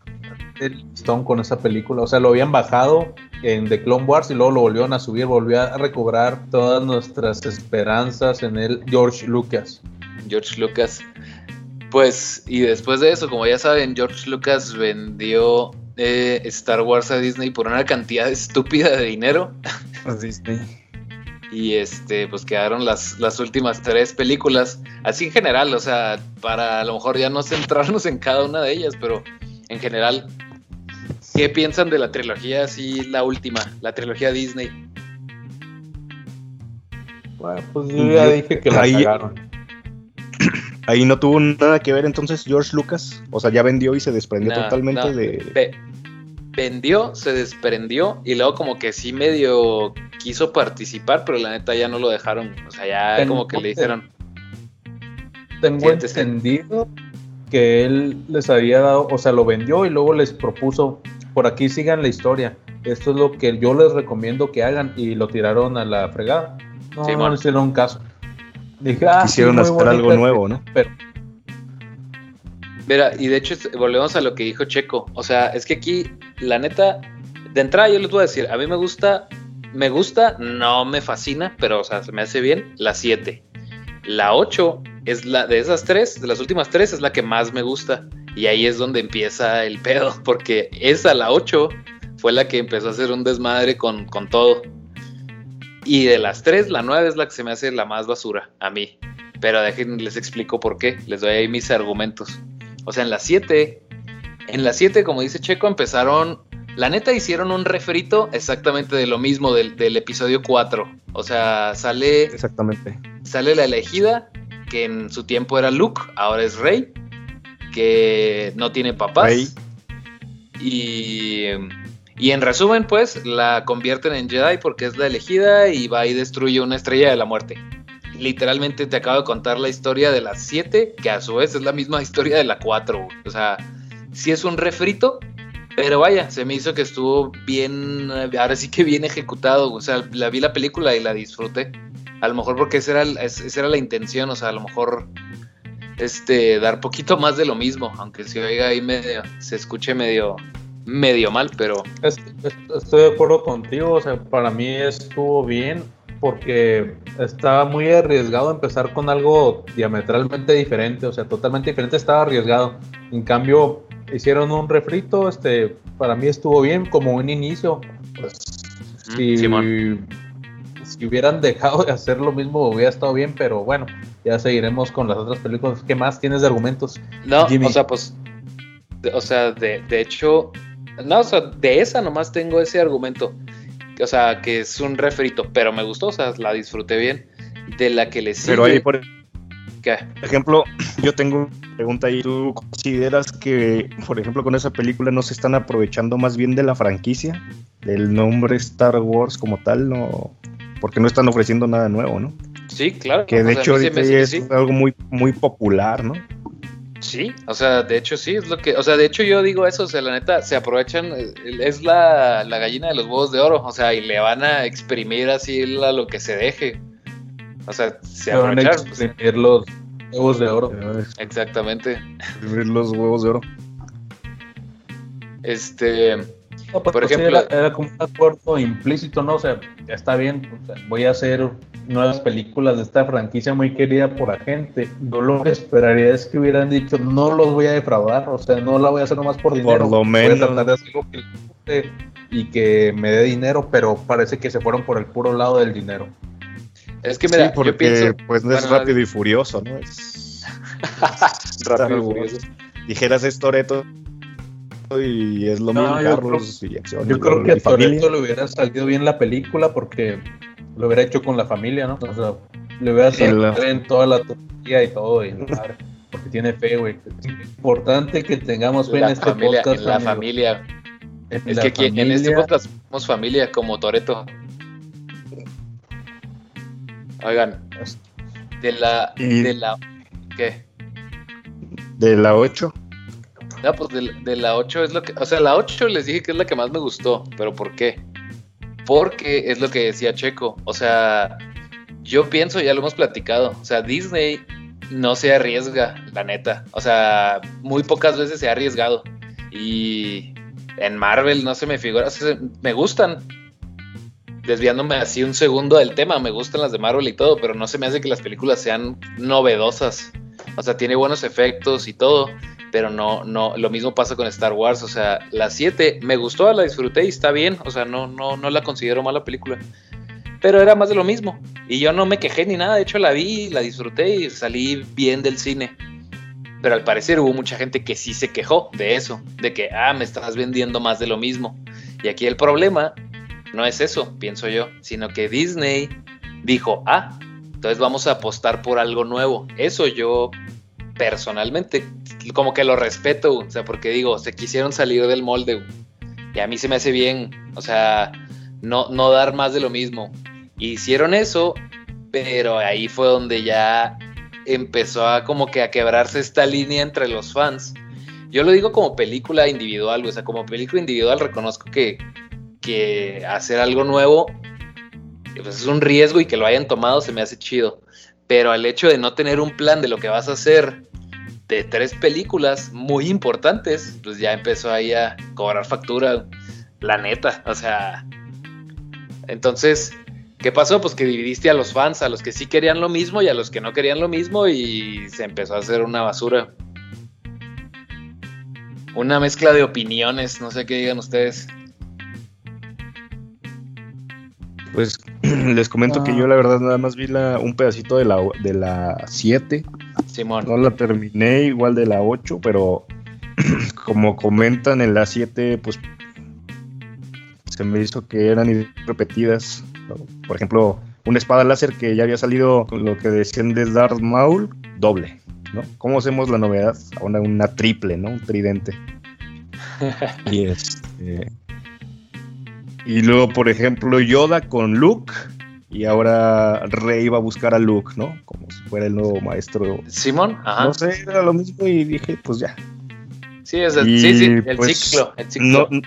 Speaker 3: el listón con esa película. O sea, lo habían bajado en The Clone Wars y luego lo volvieron a subir, volvió a recobrar todas nuestras esperanzas en el George Lucas.
Speaker 1: George Lucas. Pues, y después de eso, como ya saben, George Lucas vendió eh, Star Wars a Disney por una cantidad estúpida de dinero.
Speaker 2: A Disney.
Speaker 1: Y este, pues quedaron las, las últimas tres películas. Así en general, o sea, para a lo mejor ya no centrarnos en cada una de ellas, pero en general, ¿qué piensan de la trilogía así, la última, la trilogía Disney?
Speaker 3: Bueno, pues yo ya dije que la cagaron.
Speaker 2: Ahí no tuvo nada que ver entonces George Lucas. O sea, ya vendió y se desprendió totalmente de.
Speaker 1: vendió, se desprendió y luego como que sí medio quiso participar, pero la neta ya no lo dejaron. O sea, ya como que le dijeron.
Speaker 3: Tengo entendido que él les había dado, o sea, lo vendió y luego les propuso, por aquí sigan la historia. Esto es lo que yo les recomiendo que hagan y lo tiraron a la fregada. No, sí, no hicieron caso.
Speaker 2: Ah, Quisieron hacer algo nuevo, ¿no? Pero...
Speaker 1: Mira, y de hecho volvemos a lo que dijo Checo. O sea, es que aquí, la neta, de entrada yo les voy a decir, a mí me gusta, me gusta, no me fascina, pero o sea, se me hace bien, la 7. La 8 es la de esas tres, de las últimas tres, es la que más me gusta. Y ahí es donde empieza el pedo, porque esa, la 8, fue la que empezó a hacer un desmadre con, con todo. Y de las tres, la nueve es la que se me hace la más basura a mí. Pero déjenme les explico por qué. Les doy ahí mis argumentos. O sea, en las siete, en las siete, como dice Checo, empezaron. La neta hicieron un refrito exactamente de lo mismo del, episodio 4. O sea, sale.
Speaker 2: Exactamente.
Speaker 1: Sale la elegida, que en su tiempo era Luke, ahora es Rey, que no tiene papás. Y y en resumen, pues, la convierten en Jedi porque es la elegida y va y destruye una estrella de la muerte. Literalmente te acabo de contar la historia de las 7, que a su vez es la misma historia de la 4. O sea, sí es un refrito, pero vaya, se me hizo que estuvo bien, ahora sí que bien ejecutado. O sea, la vi la película y la disfruté. A lo mejor porque esa era, esa era la intención, o sea, a lo mejor este, dar poquito más de lo mismo, aunque se oiga ahí medio, se escuche medio medio mal, pero...
Speaker 3: Estoy de acuerdo contigo, o sea, para mí estuvo bien porque estaba muy arriesgado empezar con algo diametralmente diferente, o sea, totalmente diferente, estaba arriesgado. En cambio, hicieron un refrito, este, para mí estuvo bien como un inicio. Pues, si, si hubieran dejado de hacer lo mismo hubiera estado bien, pero bueno, ya seguiremos con las otras películas. ¿Qué más tienes de argumentos?
Speaker 1: No, o sea, pues, o sea, de, de hecho, no, o sea, de esa nomás tengo ese argumento. O sea, que es un refrito, pero me gustó, o sea, la disfruté bien. De la que le sigue.
Speaker 2: Pero ahí, por ejemplo, yo tengo una pregunta ahí. ¿Tú consideras que, por ejemplo, con esa película no se están aprovechando más bien de la franquicia? Del nombre Star Wars como tal, no. Porque no están ofreciendo nada nuevo, ¿no?
Speaker 1: Sí, claro.
Speaker 2: Que de hecho es algo muy, muy popular, ¿no?
Speaker 1: Sí, o sea, de hecho sí, es lo que, o sea, de hecho yo digo eso, o sea, la neta, se aprovechan, eh, es la, gallina de los huevos de oro, o sea, y le van a exprimir así a lo que se deje. O sea, se aprovechan. Van a
Speaker 3: pues. exprimir los huevos de oro.
Speaker 1: Exactamente.
Speaker 2: Exprimir los huevos de oro.
Speaker 1: Este,
Speaker 3: pues, por pues, ejemplo, era, como un acuerdo implícito, ¿no? O sea, ya está bien, voy a hacer nuevas películas de esta franquicia muy querida por la gente. Yo lo que esperaría es que hubieran dicho, no los voy a defraudar, o sea, no la voy a hacer nomás por dinero.
Speaker 2: Por lo menos. Voy a tratar de hacer lo
Speaker 3: que y que me dé dinero, pero parece que se fueron por el puro lado del dinero.
Speaker 2: Es que mira, porque, yo pienso, pues no es rápido y furioso, ¿no? Es, rápido y furioso. Dijeras es Toreto y es lo mismo,
Speaker 3: yo creo, Yo creo que a Toreto le hubiera salido bien la película porque lo hubiera hecho con la familia, ¿no? O sea, le hubiera salido en toda la tecnología y todo, y, porque tiene fe, güey. Es importante que tengamos fe en este podcast.
Speaker 1: En la familia. es que aquí, en este podcast somos familia como Toreto. Oigan, De la.
Speaker 2: Y-
Speaker 1: De la. ¿Qué?
Speaker 2: De la 8.
Speaker 1: No, pues de, de la 8 es lo que. O sea, la 8 les dije que es la que más me gustó. ¿Pero por qué? Porque es lo que decía Checo. O sea, yo pienso, ya lo hemos platicado. O sea, Disney no se arriesga, la neta. O sea, muy pocas veces se ha arriesgado. Y en Marvel no se me figura. o sea, me gustan. Desviándome así un segundo del tema, me gustan las de Marvel y todo, pero no se me hace que las películas sean novedosas. O sea, tiene buenos efectos y todo, pero no, no, lo mismo pasa con Star Wars. O sea, la 7 me gustó, la disfruté y está bien. O sea, no, no, no la considero mala película. Pero era más de lo mismo. Y yo no me quejé ni nada. De hecho, la vi, la disfruté y salí bien del cine. Pero al parecer hubo mucha gente que sí se quejó de eso. De que, ah, me estás vendiendo más de lo mismo. Y aquí el problema no es eso, pienso yo. Sino que Disney dijo, ah, entonces vamos a apostar por algo nuevo. Eso yo personalmente como que lo respeto, o sea, porque digo, se quisieron salir del molde y a mí se me hace bien, o sea, no, no dar más de lo mismo. Hicieron eso, pero ahí fue donde ya empezó a como que a quebrarse esta línea entre los fans. Yo lo digo como película individual, o sea, como película individual reconozco que, que hacer algo nuevo pues es un riesgo y que lo hayan tomado se me hace chido. Pero el hecho de no tener un plan de lo que vas a hacer de tres películas muy importantes, pues ya empezó ahí a cobrar factura, la neta, o sea. Entonces, ¿qué pasó? Pues que dividiste a los fans, a los que sí querían lo mismo y a los que no querían lo mismo y se empezó a hacer una basura. Una mezcla de opiniones, no sé qué digan ustedes.
Speaker 2: les comento que
Speaker 3: Ah.
Speaker 2: yo la verdad nada más vi la, un pedacito de la de la 7.
Speaker 1: Simón.
Speaker 2: No la terminé igual de la 8, pero como comentan en la 7, pues se me hizo que eran repetidas. Por ejemplo, una espada láser que ya había salido con lo que decían de Darth Maul, doble. ¿no? ¿Cómo hacemos la novedad? Ahora una triple, ¿no? Un tridente. y este. Y luego, por ejemplo, Yoda con Luke. Y ahora Rey va a buscar a Luke, ¿no? Como si fuera el nuevo maestro.
Speaker 1: Simón, ajá.
Speaker 2: No sé, era lo mismo y dije, pues ya.
Speaker 1: Sí, es el,
Speaker 2: Y,
Speaker 1: sí, sí, el
Speaker 2: pues,
Speaker 1: ciclo, el ciclo.
Speaker 2: No,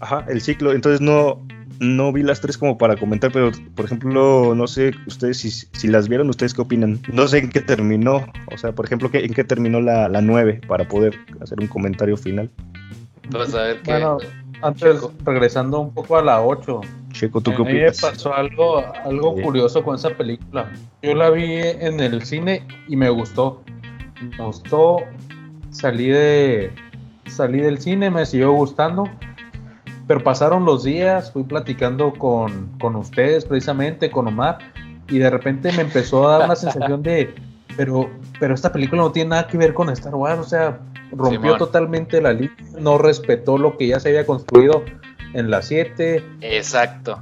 Speaker 2: ajá, el ciclo. Entonces no, no vi las tres como para comentar, pero por ejemplo, no sé ustedes si, si las vieron, ustedes qué opinan. No sé en qué terminó. O sea, por ejemplo, ¿qué- en qué terminó la, la 9 para poder hacer un comentario final.
Speaker 1: Vas a ver qué.
Speaker 3: Bueno, antes,
Speaker 1: Checo.
Speaker 3: regresando un poco a la 8,
Speaker 2: Checo, ¿tú
Speaker 3: a
Speaker 2: qué
Speaker 3: mí me
Speaker 2: opinas?
Speaker 3: pasó algo, algo curioso con esa película. Yo la vi en el cine y me gustó. Me gustó. Salí de salí del cine, me siguió gustando. Pero pasaron los días, fui platicando con, con ustedes precisamente, con Omar, y de repente me empezó a dar una sensación de, pero, pero esta película no tiene nada que ver con Star Wars, o sea, rompió totalmente la línea, no respetó lo que ya se había construido en la 7,
Speaker 1: Exacto.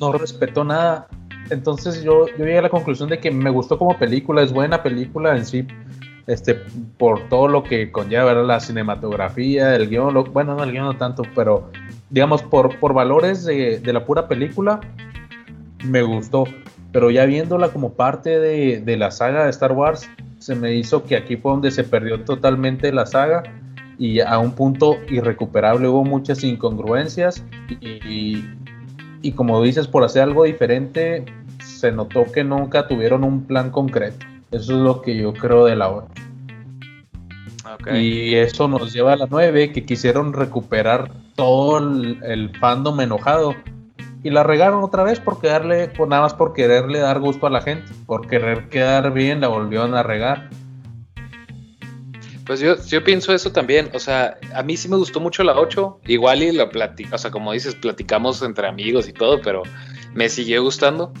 Speaker 3: no respetó nada. Entonces yo, yo llegué a la conclusión de que me gustó como película, es buena película en sí, este, por todo lo que conlleva ¿verdad? la cinematografía, el guion, lo- bueno, no el guion no tanto, pero digamos por, por valores de, de la pura película, me gustó. Pero ya viéndola como parte de, de la saga de Star Wars, se me hizo que aquí fue donde se perdió totalmente la saga y a un punto irrecuperable hubo muchas incongruencias y, y como dices, por hacer algo diferente, se notó que nunca tuvieron un plan concreto. Eso es lo que yo creo de la 8.
Speaker 1: Ok.
Speaker 3: Y eso nos lleva a la 9, que quisieron recuperar todo el, el fandom enojado. Y la regaron otra vez por quedarle, por nada más por quererle dar gusto a la gente. Por querer quedar bien, la volvieron a regar.
Speaker 1: Pues yo, yo pienso eso también. O sea, a mí sí me gustó mucho la 8. Igual y la platica, o sea, como dices, platicamos entre amigos y todo, pero me siguió gustando.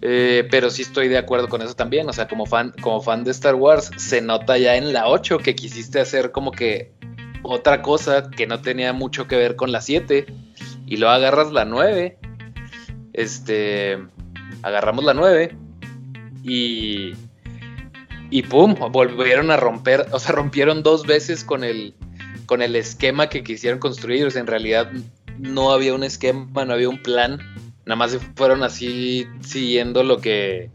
Speaker 1: Eh, pero sí estoy de acuerdo con eso también. O sea, como fan, como fan de Star Wars, se nota ya en la 8 que quisiste hacer como que otra cosa que no tenía mucho que ver con la 7. Y luego agarras la 9. Este. Agarramos la 9. Y. Y pum, volvieron a romper. O sea, rompieron dos veces con el. Con el esquema que quisieron construir. O sea, en realidad no había un esquema, no había un plan. Nada más se fueron así siguiendo lo que.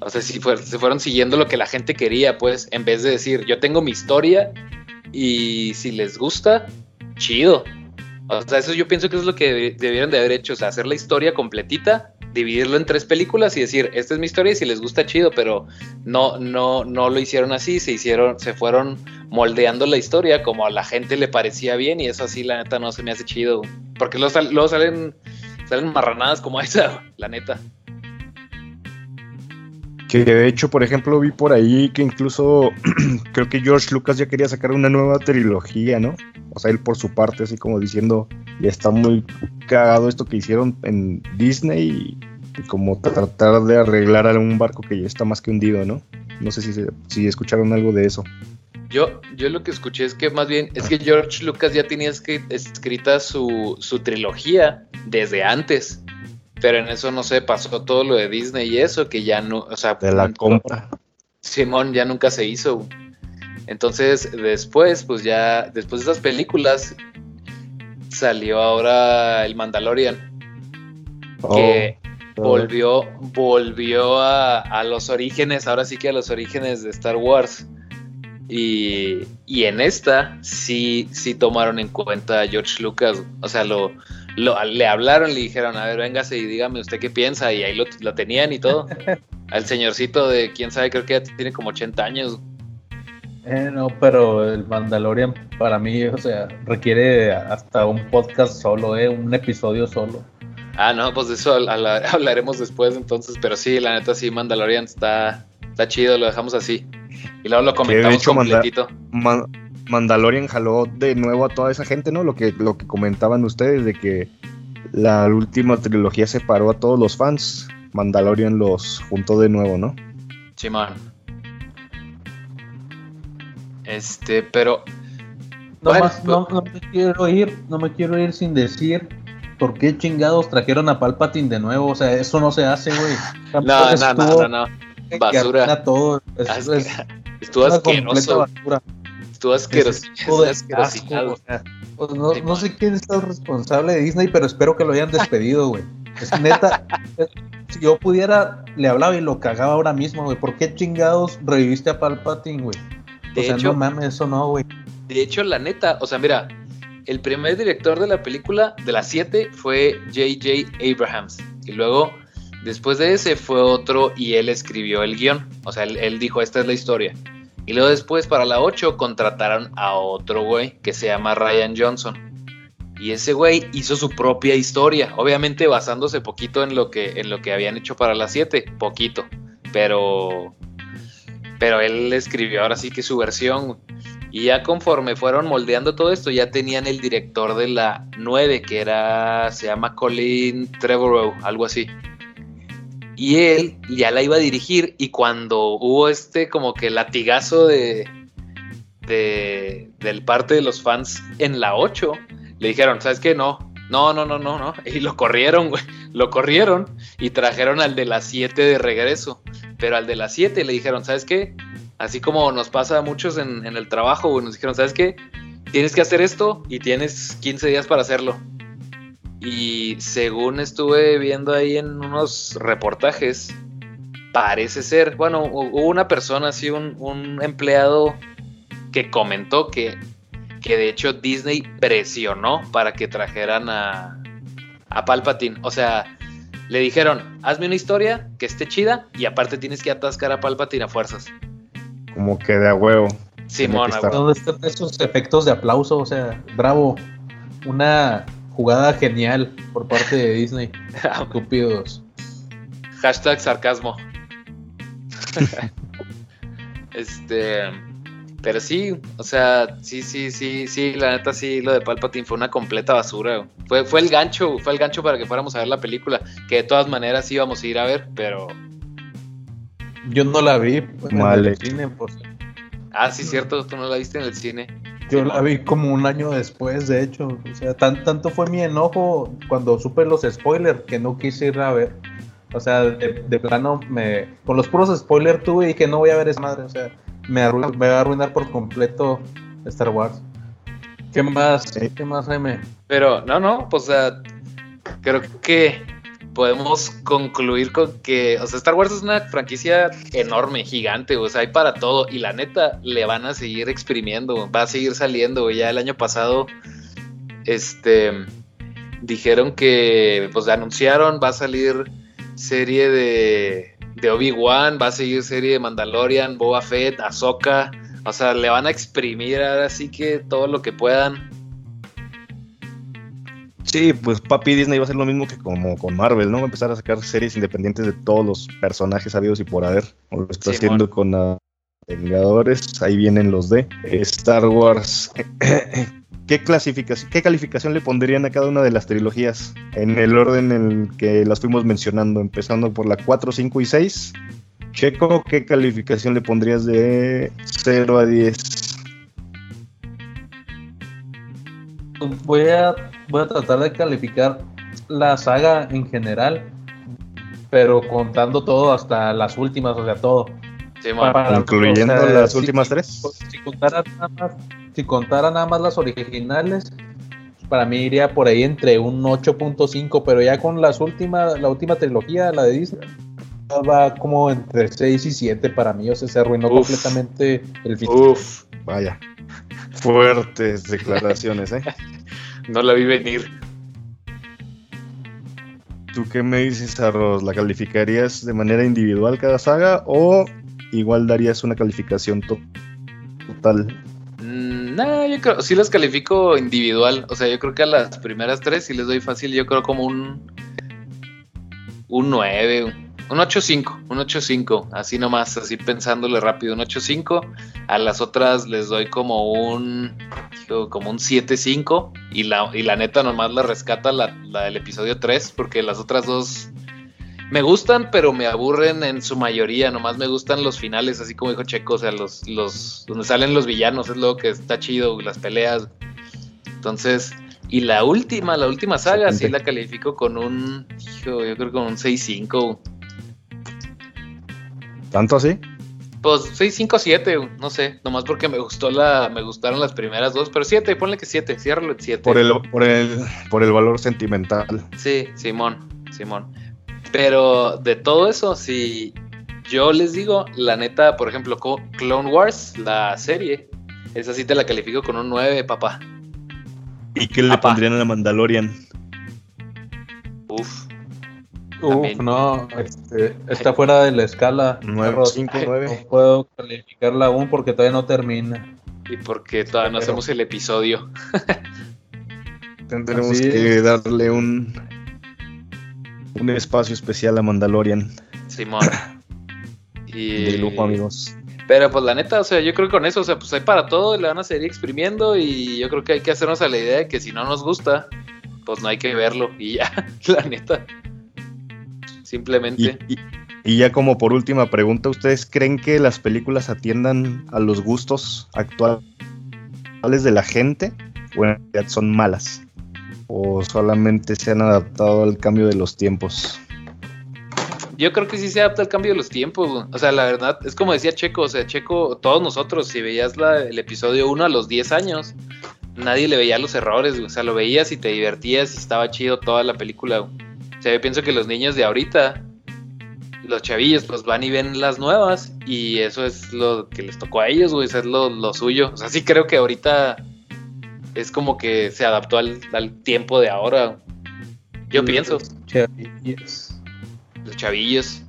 Speaker 1: O sea, se fueron siguiendo lo que la gente quería, pues, en vez de decir, yo tengo mi historia y si les gusta, chido. O sea, eso yo pienso que es lo que debieron de haber hecho, o sea, hacer la historia completita, dividirlo en tres películas y decir, esta es mi historia y si les gusta, chido, pero no, no, no lo hicieron así, se hicieron, se fueron moldeando la historia como a la gente le parecía bien y eso así, la neta, no se me hace chido. Porque luego, luego salen, salen marranadas como esa, la neta.
Speaker 2: Que de hecho, por ejemplo, vi por ahí que incluso creo que George Lucas ya quería sacar una nueva trilogía, ¿no? O sea, él por su parte, así como diciendo, ya está muy cagado esto que hicieron en Disney y, como tratar de arreglar algún barco que ya está más que hundido, ¿no? No sé si, si escucharon algo de eso.
Speaker 1: Yo, yo lo que escuché es que más bien es que George Lucas ya tenía escrita su, su trilogía desde antes pero en eso no sé, pasó todo lo de Disney y eso, que ya no, o sea,
Speaker 2: de la compra.
Speaker 1: Simón ya nunca se hizo. Entonces, después, pues ya, después de esas películas, salió ahora el Mandalorian. que oh. volvió, volvió a, a, los orígenes, ahora sí que a los orígenes de Star Wars. Y, y en esta sí, sí tomaron en cuenta a George Lucas. O sea, lo, le hablaron, le dijeron, a ver, véngase y dígame usted qué piensa, y ahí lo, tenían y todo. Al señorcito de, quién sabe, creo que ya tiene como 80 años.
Speaker 3: Eh, no, pero el Mandalorian para mí, o sea, requiere hasta un podcast solo, eh, un episodio solo.
Speaker 1: Ah, no, pues de eso hablaremos después entonces, pero sí, la neta sí, Mandalorian está, está chido, lo dejamos así. Y luego lo comentamos completito.
Speaker 2: Mandalorian jaló de nuevo a toda esa gente, ¿no? Lo que, lo que comentaban ustedes de que la última trilogía separó a todos los fans. Mandalorian los juntó de nuevo, ¿no?
Speaker 1: Sí, man. Este, pero.
Speaker 3: No, más, no, no, me quiero ir, no me quiero ir sin decir por qué chingados trajeron a Palpatine de nuevo. O sea, eso no se hace, güey.
Speaker 1: no, no, no, no, Basura.
Speaker 3: Todo. Es, es,
Speaker 1: estuvo asqueroso. Basura
Speaker 3: pues no, sé quién está responsable de Disney, pero espero que lo hayan despedido, güey. Es neta. si yo pudiera, le hablaba y lo cagaba ahora mismo, güey. ¿Por qué chingados reviviste a Palpatine, güey? O sea, no mames, eso no, güey.
Speaker 1: De hecho, la neta, o sea, mira, el primer director de la película, de las siete, fue J.J. Abrahams. Y luego, después de ese, fue otro y él escribió el guion. O sea, él dijo, esta es la historia. Y luego después para la 8 contrataron a otro güey que se llama Ryan Johnson. Y ese güey hizo su propia historia, obviamente basándose poquito en lo que, en lo que habían hecho para la 7, poquito. Pero, pero él escribió ahora sí que su versión. Y ya conforme fueron moldeando todo esto, ya tenían el director de la 9, que era, se llama Colin Trevorrow, algo así y él ya la iba a dirigir y cuando hubo este como que latigazo de, de del parte de los fans en la 8, le dijeron, ¿sabes qué? No, no, no, no, no, no. Y lo corrieron, güey. Lo corrieron y trajeron al de las 7 de regreso. Pero al de las 7 le dijeron, ¿sabes qué? Así como nos pasa a muchos en, en el trabajo, güey, nos dijeron, ¿sabes qué? Tienes que hacer esto y tienes 15 días para hacerlo. Y según estuve viendo ahí en unos reportajes, parece ser, bueno, hubo una persona así, un, empleado que comentó que, que de hecho Disney presionó para que trajeran a, a Palpatine. O sea, le dijeron, hazme una historia que esté chida y aparte tienes que atascar a Palpatine a fuerzas.
Speaker 2: Como que de a huevo.
Speaker 1: Simón,
Speaker 3: ¿Dónde están esos efectos de aplauso? O sea, bravo. Una jugada genial por parte de Disney. Estúpidos.
Speaker 1: Hashtag sarcasmo. este. Pero sí, o sea, sí, sí, sí, sí, la neta sí, lo de Palpatine fue una completa basura. Fue, fue el gancho, fue el gancho para que fuéramos a ver la película, que de todas maneras íbamos a ir a ver, pero...
Speaker 3: Yo no la vi
Speaker 2: en el
Speaker 1: cine, pues. Ah, sí, cierto, tú no la viste en el cine.
Speaker 3: Yo la vi como un año después, de hecho. O sea, tanto fue mi enojo cuando supe los spoilers que no quise ir a ver. O sea, de, plano, me, con los puros spoilers tuve y que no voy a ver esa madre. O sea, me, me va a arruinar por completo Star Wars. ¿Qué más? ¿Qué más, M?
Speaker 1: Pero, no, no, pues, creo que podemos concluir con que, o sea, Star Wars es una franquicia enorme, gigante, o sea, hay para todo. Y la neta, le van a seguir exprimiendo, va a seguir saliendo, Ya el año pasado, este, dijeron que, pues anunciaron, va a salir serie de, de Obi-Wan, va a seguir serie de Mandalorian, Boba Fett, Ahsoka. O sea, le van a exprimir ahora sí que todo lo que puedan.
Speaker 2: Sí, pues papi Disney va a hacer lo mismo que como con Marvel, ¿no? Va a empezar a sacar series independientes de todos los personajes habidos y por haber. O lo está haciendo con los Vengadores. Ahí vienen los de Star Wars. ¿Qué clasificación, qué calificación le pondrían a cada una de las trilogías? En el orden en el que las fuimos mencionando, empezando por la 4, 5 y 6. Checo, ¿qué calificación le pondrías de 0 a 10?
Speaker 3: Voy a, voy a tratar de calificar la saga en general, pero contando todo hasta las últimas, o sea, todo.
Speaker 2: Incluyendo las últimas tres.
Speaker 3: Si contara nada más si contara nada más las originales, para mí iría por ahí entre un 8.5, pero ya con las últimas, la última trilogía, la de Disney, va como entre 6 y 7 para mí, o sea, se arruinó completamente el
Speaker 2: final. Uf, vaya. Fuertes declaraciones, ¿eh?
Speaker 1: no la vi venir.
Speaker 2: ¿Tú qué me dices, Arroz? ¿La calificarías de manera individual cada saga o igual darías una calificación total?
Speaker 1: No, yo creo, sí las califico individual. O sea, yo creo que a las primeras tres sí les doy fácil. Yo creo como un. Un 9, un 8.5, un 8.5, así nomás, así pensándole rápido, un 8.5. A las otras les doy como un. Como un 7.5. Y la, y la neta nomás la rescata la, la del episodio 3, porque las otras dos me gustan, pero me aburren en su mayoría. Nomás me gustan los finales, así como dijo Checo, o sea, los, los donde salen los villanos, es lo que está chido, las peleas. Entonces, y la última, la última saga, sí la califico con un, hijo, yo creo con un 6-5.
Speaker 2: ¿Tanto así?
Speaker 1: Pues 6, 5, 7, no sé, nomás porque me gustó la, me gustaron las primeras dos, pero 7, ponle que 7, ciérralo en 7.
Speaker 2: Por el, por el, por el valor sentimental.
Speaker 1: Sí, Simón, Simón. Pero de todo eso, si yo les digo, la neta, por ejemplo, Clone Wars, la serie, esa sí te la califico con un 9, papá.
Speaker 2: ¿Y qué le pondrían a la Mandalorian?
Speaker 1: Uf.
Speaker 3: Uf, no, este, está fuera de la escala.
Speaker 2: 9, 5, 9.
Speaker 3: No puedo calificarla aún porque todavía no termina.
Speaker 1: Y porque todavía no hacemos el episodio.
Speaker 2: Tendremos que darle un un espacio especial a Mandalorian.
Speaker 1: Simón.
Speaker 2: y... De lujo, amigos.
Speaker 1: Pero pues la neta, o sea, yo creo que con eso, o sea, pues hay para todo, le van a seguir exprimiendo y yo creo que hay que hacernos a la idea de que si no nos gusta, pues no hay que verlo y ya, la neta. Simplemente.
Speaker 2: Y, ya como por última pregunta, ¿ustedes creen que las películas atiendan a los gustos actuales de la gente o en realidad son malas? o solamente se han adaptado al cambio de los tiempos?
Speaker 1: Yo creo que sí se adapta al cambio de los tiempos. O sea, la verdad, es como decía Checo, o sea, Checo, todos nosotros, si veías el episodio 1 a los 10 años, nadie le veía los errores, o sea, lo veías y te divertías y estaba chido toda la película. Sea, yo pienso que los niños de ahorita, los chavillos, pues van y ven las nuevas y eso es lo que les tocó a ellos, güey, eso es lo, lo suyo. O sea, sí creo que ahorita es como que se adaptó al, tiempo de ahora. Yo pienso. Chavillos. Los chavillos.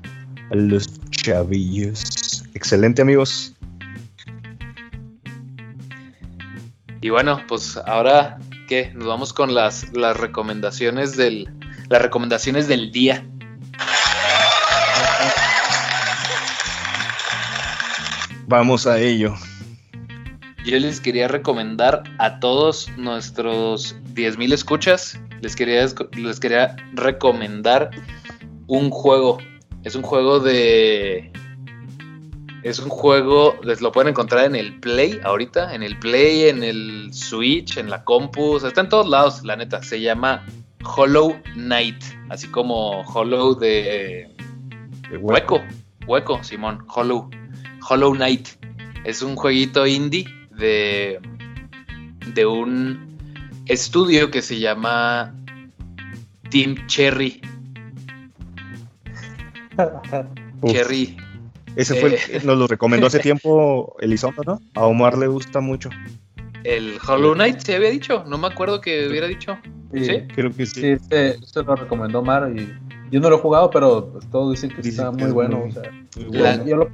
Speaker 2: Los chavillos. Excelente, amigos.
Speaker 1: Y bueno, pues ahora, ¿qué? Nos vamos con las, las recomendaciones del. Las recomendaciones del día.
Speaker 2: Vamos a ello
Speaker 1: yo les quería recomendar a todos nuestros 10.000 escuchas, les quería, les quería recomendar un juego. Es un juego de... Es un juego, les lo pueden encontrar en el Play ahorita, en el Play, en el Switch, en la compu, o sea, está en todos lados, la neta. Se llama Hollow Knight, así como Hollow de, de hueco. hueco, Simón, Hollow, Hollow Knight. Es un jueguito indie de, de un estudio que se llama Team Cherry. Cherry.
Speaker 2: Ese fue, eh. nos lo recomendó hace tiempo Elizondo, ¿no? A Omar le gusta mucho.
Speaker 1: El Hollow Knight se había dicho, no me acuerdo que hubiera dicho. Sí,
Speaker 2: creo que sí.
Speaker 3: Sí, se, lo recomendó Omar y yo no lo he jugado, pero pues, todos dicen que está muy bueno. o sea, yo lo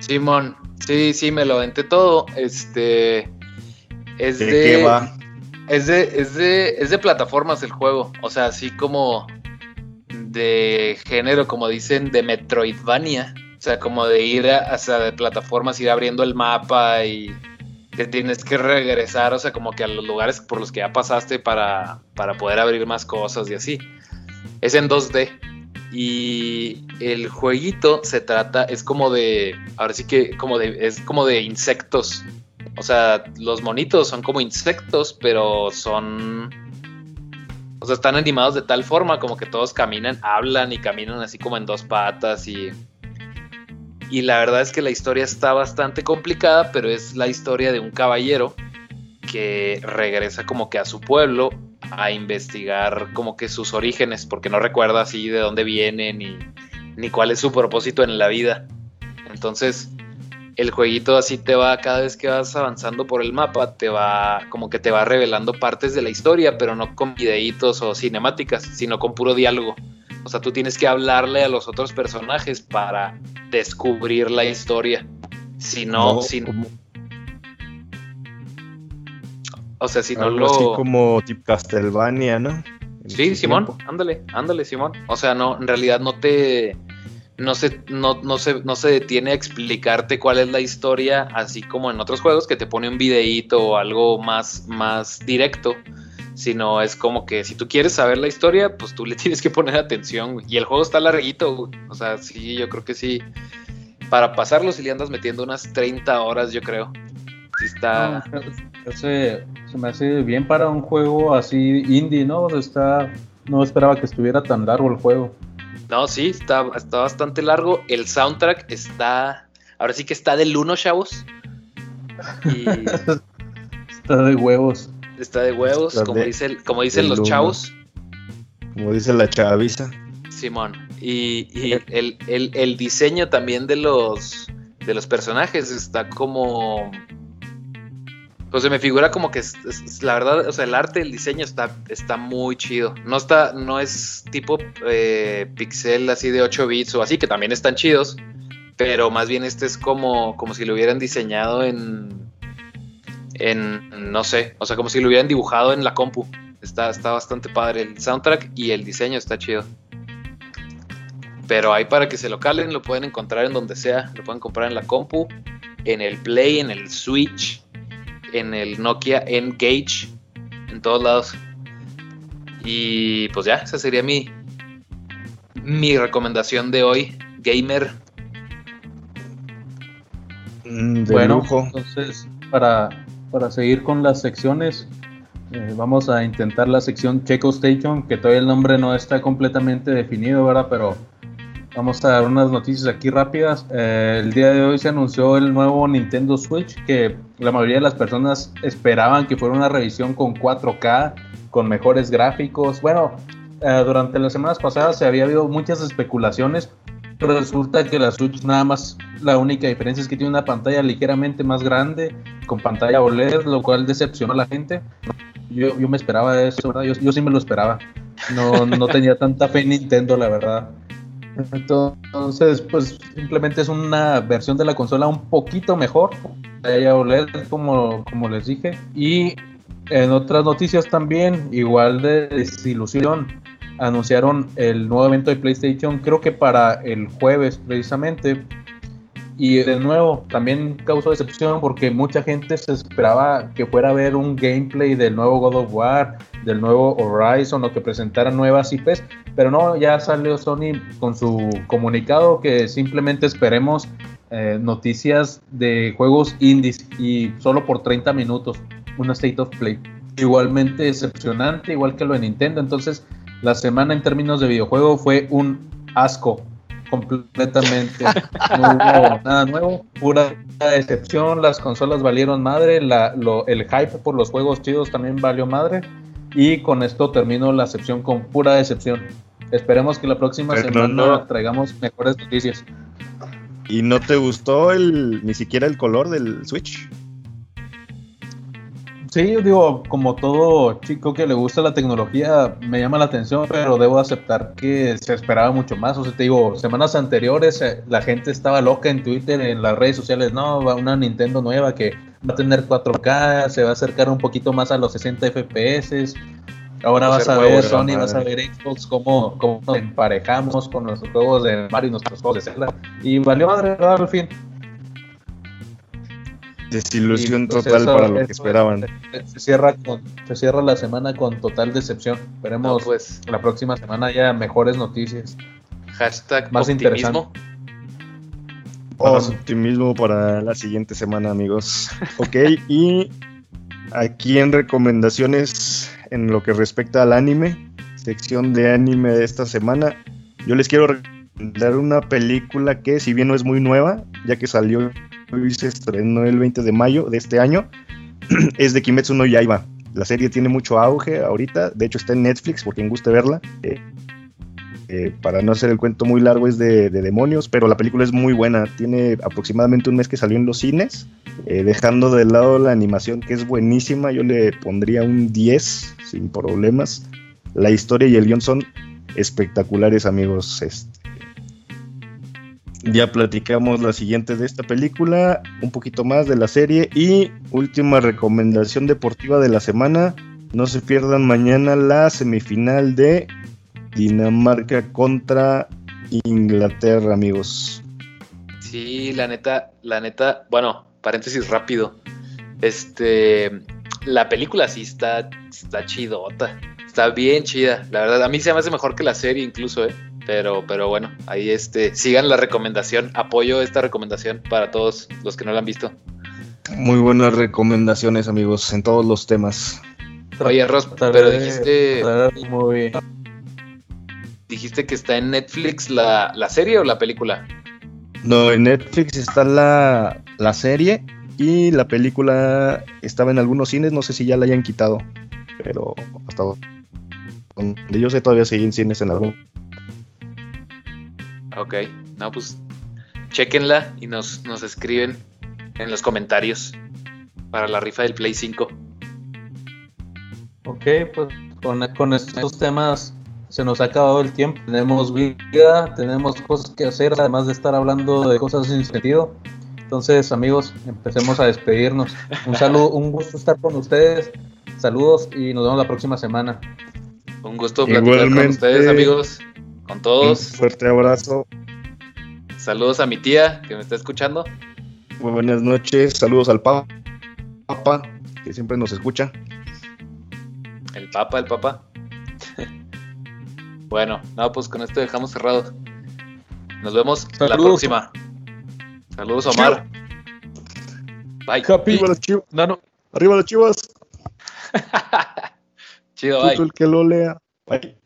Speaker 1: Simón, sí, sí, me lo aventé todo. Este es
Speaker 2: de, qué va?
Speaker 1: Es de, es de, es de plataformas el juego. O sea, así como de género, como dicen, de Metroidvania. O sea, como de ir hacia de plataformas, ir abriendo el mapa y que tienes que regresar, o sea, como que a los lugares por los que ya pasaste para, para poder abrir más cosas y así. Es en 2D. Y el jueguito se trata, es como de, ahora sí que como de, es como de insectos. O sea, los monitos son como insectos, pero son o sea, están animados de tal forma como que todos caminan, hablan y caminan así como en dos patas y... Y la verdad es que la historia está bastante complicada, pero es la historia de un caballero que regresa como que a su pueblo a investigar como que sus orígenes, porque no recuerda así de dónde viene ni, ni cuál es su propósito en la vida. Entonces, el jueguito así te va, cada vez que vas avanzando por el mapa, te va, como que te va revelando partes de la historia, pero no con videitos o cinemáticas, sino con puro diálogo. O sea, tú tienes que hablarle a los otros personajes para descubrir la historia. Si no, si O sea, si no lo.
Speaker 2: Así como tipo Castlevania, ¿no?
Speaker 1: sí, Simón, ándale, ándale, Simón. O sea, no, en realidad no te no se, no, no, se, no se detiene a explicarte cuál es la historia, así como en otros juegos que te pone un videíto o algo más, más directo, sino es como que si tú quieres saber la historia, pues tú le tienes que poner atención. Y el juego está larguito, o sea, sí, yo creo que sí. Para pasarlo, si le andas metiendo unas 30 horas, yo creo. Sí está...
Speaker 3: se, me hace bien para un juego así indie, ¿no? está, no esperaba que estuviera tan largo el juego.
Speaker 1: No, sí, está, está bastante largo. El soundtrack está. Ahora sí que está del uno, chavos.
Speaker 3: está de huevos.
Speaker 1: Está de huevos, como, como dicen los chavos.
Speaker 2: Como dice la chaviza.
Speaker 1: Simón. Y, y el, el, diseño también de los, de los personajes está como pues se me figura como que es, la verdad, o sea, el arte, el diseño está, está muy chido. No está, no es tipo eh, pixel así de 8 bits o así, que también están chidos. Pero más bien este es como, como si lo hubieran diseñado en, en, no sé, o sea, como si lo hubieran dibujado en la compu. Está, está bastante padre el soundtrack y el diseño está chido. Pero ahí para que se lo calen, lo pueden encontrar en donde sea. Lo pueden comprar en la compu, en el Play, en el Switch, en el Nokia N-Gage, en todos lados. Y pues ya, esa sería mi, mi recomendación de hoy, gamer.
Speaker 3: Mm, bueno, entonces para, para seguir con las secciones, eh, vamos a intentar la sección Checo Station, que todavía el nombre no está completamente definido, ¿verdad? Pero Vamos a dar unas noticias aquí rápidas. Eh, el día de hoy se anunció el nuevo Nintendo Switch que la mayoría de las personas esperaban que fuera una revisión con 4K, con mejores gráficos. Bueno, eh, durante las semanas pasadas se había habido muchas especulaciones, resulta que la Switch nada más, la única diferencia es que tiene una pantalla ligeramente más grande, con pantalla OLED, lo cual decepcionó a la gente. Yo, yo me esperaba eso, ¿verdad? Yo, yo sí me lo esperaba. No, no tenía tanta fe en Nintendo, la verdad. Entonces, pues simplemente es una versión de la consola un poquito mejor. OLED, como, como les dije. Y en otras noticias también, igual de desilusión, anunciaron el nuevo evento de PlayStation, creo que para el jueves precisamente. Y de nuevo, también causó decepción porque mucha gente se esperaba que fuera a ver un gameplay del nuevo God of War, del nuevo Horizon o que presentara nuevas IPs, pero no, ya salió Sony con su comunicado que simplemente esperemos eh, noticias de juegos indies y solo por 30 minutos, un State of Play. Igualmente decepcionante, igual que lo de Nintendo, entonces la semana en términos de videojuego fue un asco completamente. No hubo nada nuevo, pura decepción. Las consolas valieron madre, el hype por los juegos chidos también valió madre. Y con esto termino la sección con pura decepción. esperemos que la próxima
Speaker 2: Pero
Speaker 3: semana
Speaker 2: no-
Speaker 3: traigamos mejores noticias.
Speaker 2: ¿Y no te gustó el ni siquiera el color del Switch?
Speaker 3: Sí, yo digo, como todo chico que le gusta la tecnología, me llama la atención, pero debo aceptar que se esperaba mucho más. O sea, te digo, semanas anteriores eh, la gente estaba loca en Twitter, en las redes sociales, no, va una Nintendo nueva que va a tener 4K, se va a acercar un poquito más a los 60 FPS. Ahora vas a ver, Sony, vas a ver Xbox, cómo, cómo nos emparejamos con nuestros juegos de Mario y nuestros juegos de Zelda. Y valió madre. Al fin.
Speaker 2: Desilusión
Speaker 3: Y, pues,
Speaker 2: total
Speaker 3: eso-
Speaker 2: para lo que esperaban.
Speaker 3: Se, se cierra con, se cierra la semana con total decepción.
Speaker 1: No,
Speaker 3: Esperemos
Speaker 1: pues,
Speaker 3: la próxima semana ya mejores noticias.
Speaker 1: hashtag
Speaker 3: Más
Speaker 1: optimismo.
Speaker 2: Más optimismo para la siguiente semana, amigos. Ok, y aquí en recomendaciones en lo que respecta al anime, sección de anime de esta semana, yo les quiero recomendar una película que si bien no es muy nueva, ya que salió y se estrenó el 20 de mayo de este año, es de Kimetsu no Yaiba. La serie tiene mucho auge ahorita, de hecho está en Netflix por quien guste verla. Eh, eh, para no hacer el cuento muy largo es de, de demonios, pero la película es muy buena. Tiene aproximadamente un mes que salió en los cines. Eh, dejando de lado la animación que es buenísima, yo le pondría un 10 sin problemas. La historia y el guion son espectaculares, amigos. Este, ya platicamos la siguiente de esta película, un poquito más de la serie y última recomendación deportiva de la semana. No se pierdan mañana la semifinal de Dinamarca contra Inglaterra, amigos.
Speaker 1: Sí, la neta, la neta, bueno, paréntesis rápido. Este, la película sí está, está chidota. Está bien chida, la verdad. A mí se me hace mejor que la serie incluso, ¿eh? Pero, pero bueno, ahí este, sigan la recomendación. Apoyo esta recomendación para todos los que no la han visto.
Speaker 2: Muy buenas recomendaciones, amigos, en todos los temas.
Speaker 1: Oye, Ross, pero dijiste,
Speaker 3: muy-
Speaker 1: dijiste que está en Netflix la, la serie o la película.
Speaker 2: No, en Netflix está la, la serie y la película estaba en algunos cines, no sé si ya la hayan quitado, pero hasta donde yo sé todavía sigue en cines en algún.
Speaker 1: Ok, no, pues chequenla y nos, nos escriben en los comentarios para la rifa del Play 5.
Speaker 3: Ok, pues con, con estos temas se nos ha acabado el tiempo. Tenemos vida, tenemos cosas que hacer, además de estar hablando de cosas sin sentido. Entonces, amigos, empecemos a despedirnos. Un saludo, un gusto estar con ustedes. Saludos y nos vemos la próxima semana.
Speaker 1: Un gusto platicar con ustedes, amigos, con
Speaker 2: Un
Speaker 1: todos.
Speaker 2: fuerte abrazo,
Speaker 1: Saludos a mi tía que me está escuchando.
Speaker 2: muy buenas noches, saludos al pa- Papa, que siempre nos escucha.
Speaker 1: El Papa, el Papa. bueno, no, pues con esto dejamos cerrado. Nos vemos la
Speaker 3: Saludos.
Speaker 1: próxima. Saludos, Omar. Bye.
Speaker 2: Arriba las chivas,
Speaker 1: No, no.
Speaker 2: arriba las chivas,
Speaker 1: Chido, bye.
Speaker 2: puto el que lo lea. Bye.